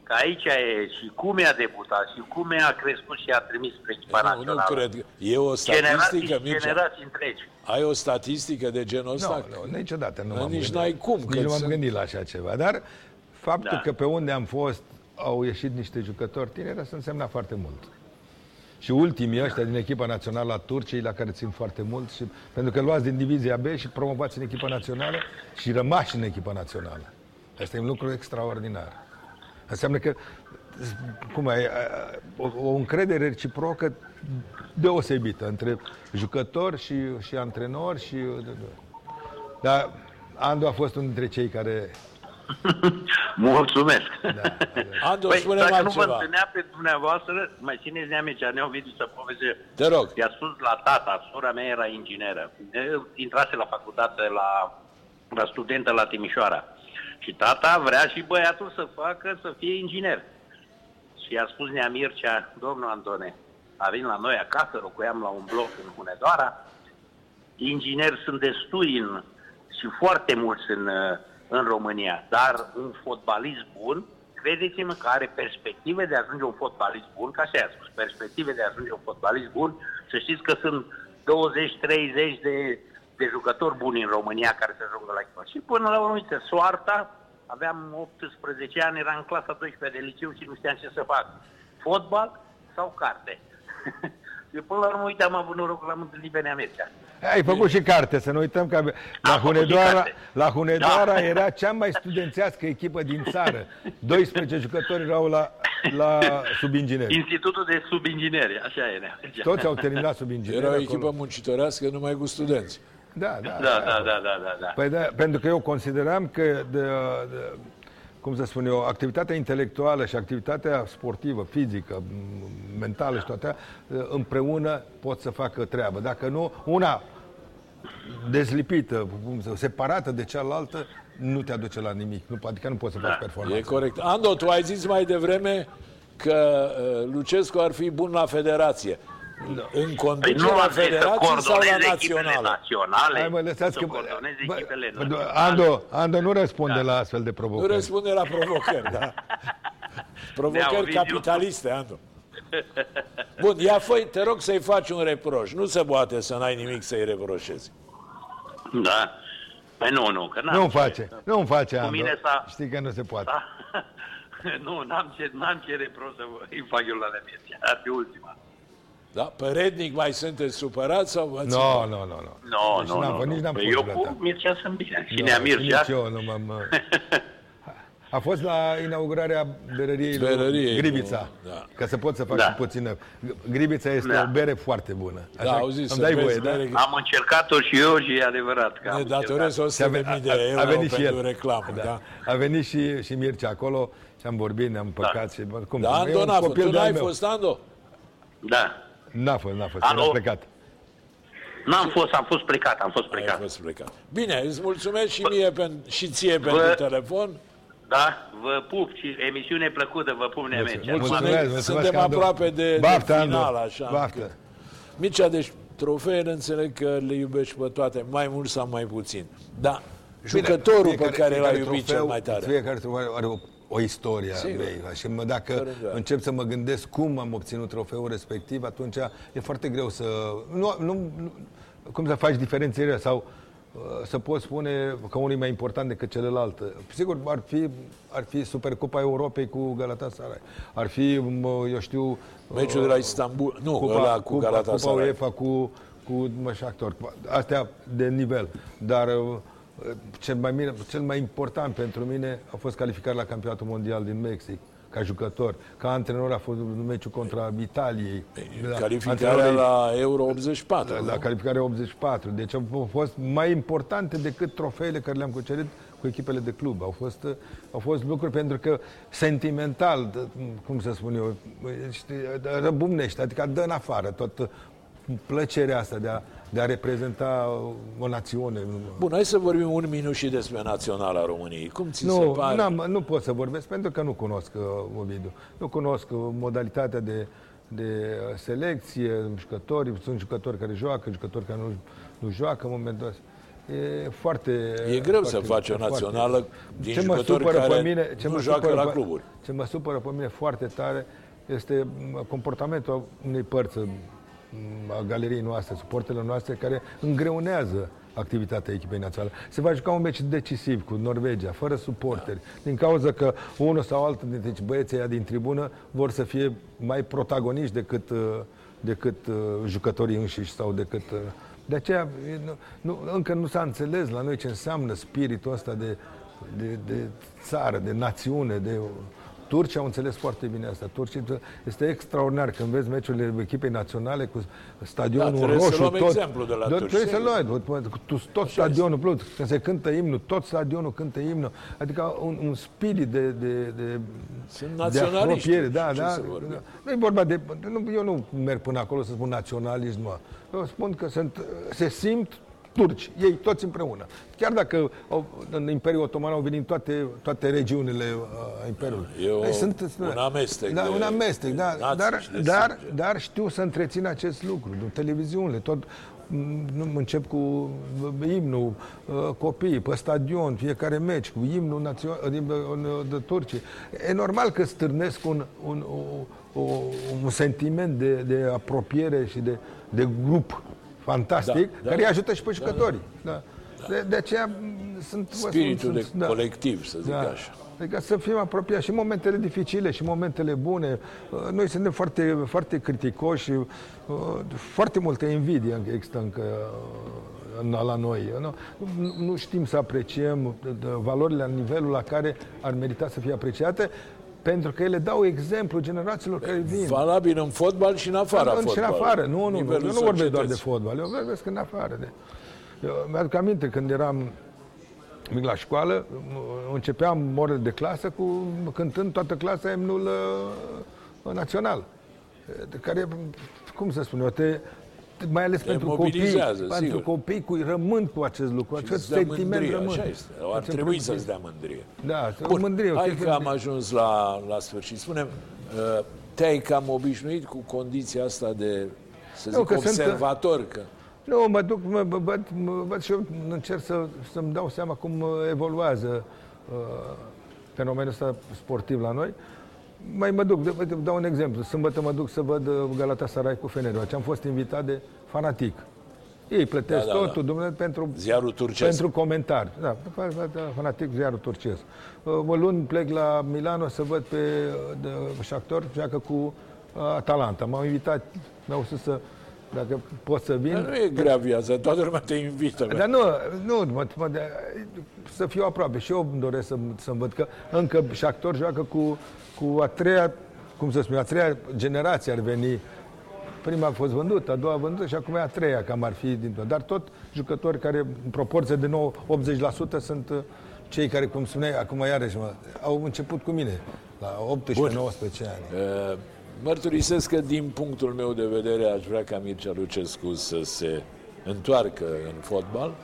Că aici e și cum a debutat și cum a crescut și a trimis spre echipa Nu, nu națională. cred. E o Generații statistică, și Mircea. generații întregi. Ai o statistică de genul ăsta? Nu, nu, niciodată nu Dar m-am nici gândit. n-ai cum, că Nici nu m-am sunt- gândit la așa ceva. Dar faptul Da. că pe unde am fost au ieșit niște jucători tineri, asta însemna foarte mult. Și ultimii ăștia din echipa națională a Turciei, la care țin foarte mult, și, pentru că luați din divizia B și promovați în echipa națională și rămași în echipa națională. Asta e un lucru extraordinar. Înseamnă că cum e, o, o încredere reciprocă deosebită între jucători și, și antrenori și... Dar Andu a fost unul dintre cei care... Mulțumesc. Da, Andu, Păi, spune dacă mai nu vă ceva. întâlnea pe dumneavoastră, mai țineți Neamicea, ne-au venit să poveste. Te rog. I-a spus la tata, sora mea era ingineră. Eu Intrase la facultate la, la studentă la Timișoara. Și tata vrea și băiatul să facă, să fie inginer. Și i-a spus Nea Mircea, domnul Antone, a venit la noi acasă, locuiam la un bloc în Hunedoara, ingineri sunt destui în, și foarte mulți în, uh, în România, dar un fotbalist bun, credeți-mă că are perspective de a ajunge un fotbalist bun, ca așa i-a spus, perspective de a ajunge un fotbalist bun, să știți că sunt 20-30 de, de jucători buni în România care să ajungă la echipă. Și până la urmă, uite, soarta, aveam 18 ani, eram în clasa 12 de liceu și nu știam ce să fac. Fotbal sau carte? și până la urmă, uite, am avut noroc că l-am întâlnit pe Nea Mircea. Ai făcut și carte, să nu uităm că la Am făcut și Hunedoara, carte. la Hunedoara Da. era cea mai studențească echipă din țară. 12 jucători erau la, la subingineri. Institutul de subingineri, așa e. Nea Mircea. Toți au terminat subingineri. Era o acolo. echipă muncitorească numai cu studenți. Da, da. Da, da, da, da, da, da. Păi da, pentru că eu consideram că, de, de, cum să spun eu, activitatea intelectuală și activitatea sportivă, fizică, m- mentală și toate, împreună pot să facă treabă. Dacă nu, una dezlipită, cum să, separată de cealaltă, nu te aduce la nimic. Nu, adică nu poți să faci E performanță. corect. Ando, tu ai zis mai devreme că uh, Lucescu ar fi bun la federație. În Păi conducerea nu am zis să federației sau la coordoneze echipele națională? naționale. Hai mă, lăsați să că... coordoneze Bă, echipele bă, naționale. Ando, Ando nu răspunde Da. la astfel de Nu provocări. răspunde la provocări, da. Provocări Ovidiu. capitaliste, Ando. Bun, ia fă te rog să-i faci un reproș. Nu se poate să n-ai nimic să-i reproșezi. Da. Păi nu, nu, că n-am Nu-mi ce- face, nu-mi face, Cu Ando. mine s-a- Știi că nu se poate. Da. nu, n-am ce, n-am ce reproș să vă- îi fac eu la Nemircea. Ar fi ultima. Da? Pe rednic mai sunteți supărați sau v-ați Nu, nu, nu, nu. Nu, Nici nu, n-am nu. fost, nu. nici n-am Păi fost eu vreodată. cu Mircea sunt bine. Și Nu, Nea Mircea. Nici eu nu m-am... A fost la inaugurarea berăriei lui Berăriei, Grivița. nu, da. Ca să pot să fac Da. și puțină. Grivița este Da. o bere foarte bună. Da, auzi, îmi să dai vezi voie, da? bere- Am încercat-o și eu și e adevărat că am Ne datorez încercat. 100 de mii de a, euro a venit și pentru el. reclamă. Da. da. A venit și, și Mircea acolo și am vorbit, ne-am păcat și... bă, Cum? Dar e Ando un n-a fost. copil Tu de-al n-ai meu. fost, Ando? Da. N-a fost, n-a fost. Alo? Era plecat. N-am fost, am fost plecat, am fost Ai plecat. fost plecat. Bine, îți mulțumesc și mie pen, și ție pentru telefon. Da, vă pup și emisiune plăcută, vă pup Nemece. Mulțumesc, Acum mulțumesc, suntem Andu. aproape de, Baftă, de Andu. final, așa. Baftă. încât- Mircea, deci trofeele înțeleg că le iubești pe toate, mai mult sau mai puțin. Da, jucătorul Bine, pe fiecare- care l-a fiecare iubit trofeu- cel mai tare. Fiecare trofeu are- are o, o istorie a Sigur. ei. Și mă, dacă Fără îndoială. încep să mă gândesc cum am obținut trofeul respectiv, atunci e foarte greu să... Nu, nu, nu, cum să faci diferențierea sau uh, să poți spune că unul e mai important decât celălalt. Sigur, ar fi, ar fi Supercupa Europei cu Galatasaray. Ar fi, mă, eu știu... Meciul de la Istanbul, nu, Cupa, ăla cu Cupa, Cupa Galatasaray. UEFA cu, cu mă, Shakhtar. Astea de nivel. Dar uh, cel mai, mine, cel mai important pentru mine a fost calificarea la campionatul mondial din Mexic ca jucător. Ca antrenor a fost meciul contra Italiei. La- Calificarea antrenorii- la Euro 84. la, nu? la calificarea 84. Deci au fost mai importante decât trofeele care le-am cucerit cu echipele de club. Au fost, uh, au fost lucruri pentru că sentimental, d- cum să spun eu, știi, răbumnește, adică dă în afară tot uh, plăcerea asta de a, de a reprezenta o națiune. Bun, hai să vorbim un minut și despre Naționala României. Cum ți se Nu, pare? n-am, nu pot să vorbesc pentru că nu cunosc uh, Ovidiu. Nu cunosc uh, modalitatea de, de uh, selecție, jucători, sunt jucători care joacă, jucători care nu, nu joacă în momentul ăsta. E foarte... E greu foarte, să faci o foarte- națională din Ce mă jucători supără care pe mine, ce nu mă joacă supără la pe- cluburi. Ce mă supără pe mine foarte tare este m, comportamentul unei părți m, a galeriei noastre, suportele noastre, care îngreunează activitatea echipei naționale. Se va juca un meci decisiv cu Norvegia, fără suporteri, din cauza că unul sau altul dintre băieții ăia din tribună vor să fie mai protagoniști decât, uh, decât uh, jucătorii înșiși sau decât... uh, De aceea, e, nu, nu, încă nu s-a înțeles la noi ce înseamnă spiritul ăsta de, de, de țară, de națiune, de... Turcia au înțeles foarte bine asta. Turcia este extraordinar când vezi meciurile echipei naționale cu stadionul Da, trebuie să roșu. luăm tot, exemplu de la Da, turci, Trebuie să sigur. luai, tot, tot, tot stadionul, plus, când se cântă imnul, tot stadionul cântă imnul. Adică un, un spirit de, de, de, Sunt de naționaliști, apropiere. Da, ce da. să vorbim. da. Nu e vorba de... Nu, eu nu merg până acolo să spun naționalism. mă. Eu spun că sunt, se simt turci, ei toți împreună. Chiar dacă au, în Imperiul Otoman au venit toate, toate regiunile uh, Imperiului. E o- Ei un amestec Da, de- un amestec, de da. nații Dar, și de dar, sânge. dar știu să întrețin acest lucru. De televiziunile, tot m, nu încep cu imnul uh, copiii pe stadion, fiecare meci, cu imnul național de Turcie. E normal că stârnesc un, un, o, o, un sentiment de, de apropiere și de, de grup fantastic, Da, da, care îi da. ajută și pe jucătorii. Da. De, de aceea m, sunt... vă spun, Spiritul de sunt- da. colectiv, să zic Da. așa. Adică să fim apropiați și în momentele dificile și în momentele bune. Uh, Noi suntem foarte, foarte criticoși și uh, foarte multă invidie există încă uh, în- la noi. Nu, nu, nu știm să apreciem uh, de- valorile la nivelul la care ar merita să fie apreciate pentru că ele dau exemplu generațiilor care vin. Valabil în fotbal și în afara În- Și în fotbalului. afară, nu, nu, nu. Nivelul Eu nu vorbesc doar de societății. fotbal, eu vorbesc în afară. De... Eu mi-aduc aminte când eram mic la școală, m- începeam orele de clasă cu cântând toată clasa imnul uh, național. De care, cum să spun eu, te, te- mai ales Te pentru copii, mobilizează, pentru sigur. copii cu rămân cu acest lucru, Și acest îți dă sentiment mândrie, rămân. așa este. Ar Acest trebui rămân. să-ți dea mândrie. Da, să Bun, mândrie. o hai chestie că am de- ajuns la, la sfârșit. Spune te-ai cam obișnuit cu condiția asta de, să Nu, zic, că sunt- observator, că Nu, mă duc, mă, mă, văd, mă văd și eu încerc să, să-mi dau seama cum uh, evoluează uh, fenomenul ăsta sportiv la noi. Mai mă duc, de, uite, dau un exemplu. Sâmbătă mă duc să văd uh, Galatasaray cu Fenerbahce. Am fost invitat de fanatic. Ei plătesc Da, da, da. totul, domnule, pentru, ziarul turcesc. pentru comentarii. Da, fa- fa- da, fanatic ziarul turcesc. Uh, O luni plec la Milano să văd pe uh, de, Shakhtar, joacă cu uh, Atalanta. M-au invitat, mi-au spus să, dacă pot să vin. Dar nu e grea viața, toată lumea te invită. Dar nu, nu mă, mă, de, să fiu aproape. Și eu îmi doresc să, să-mi văd că încă Shakhtar joacă cu, cu a treia, cum să spun, a treia generație ar veni. Prima a fost vândută, a doua vândută și acum e a treia, cam ar fi din tot. Dar tot jucători care, în proporție de 9, 80% sunt uh, cei care, cum spuneai, acum iarăși, mă, au început cu mine, la 18-19 ani. Uh, Mărturisesc că din punctul meu de vedere aș vrea ca Mircea Lucescu să se întoarcă în fotbal.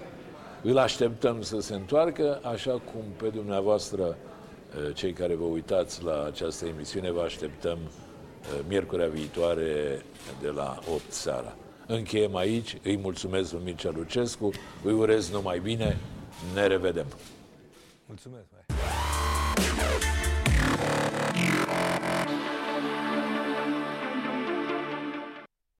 Îl așteptăm să se întoarcă, așa cum pe dumneavoastră Uh, cei care vă uitați la această emisiune, vă așteptăm uh, miercurea viitoare de la 8 seara. Încheiem aici, îi mulțumesc lui Mircea Lucescu, îi urez numai bine, ne revedem! Mulțumesc! Bye.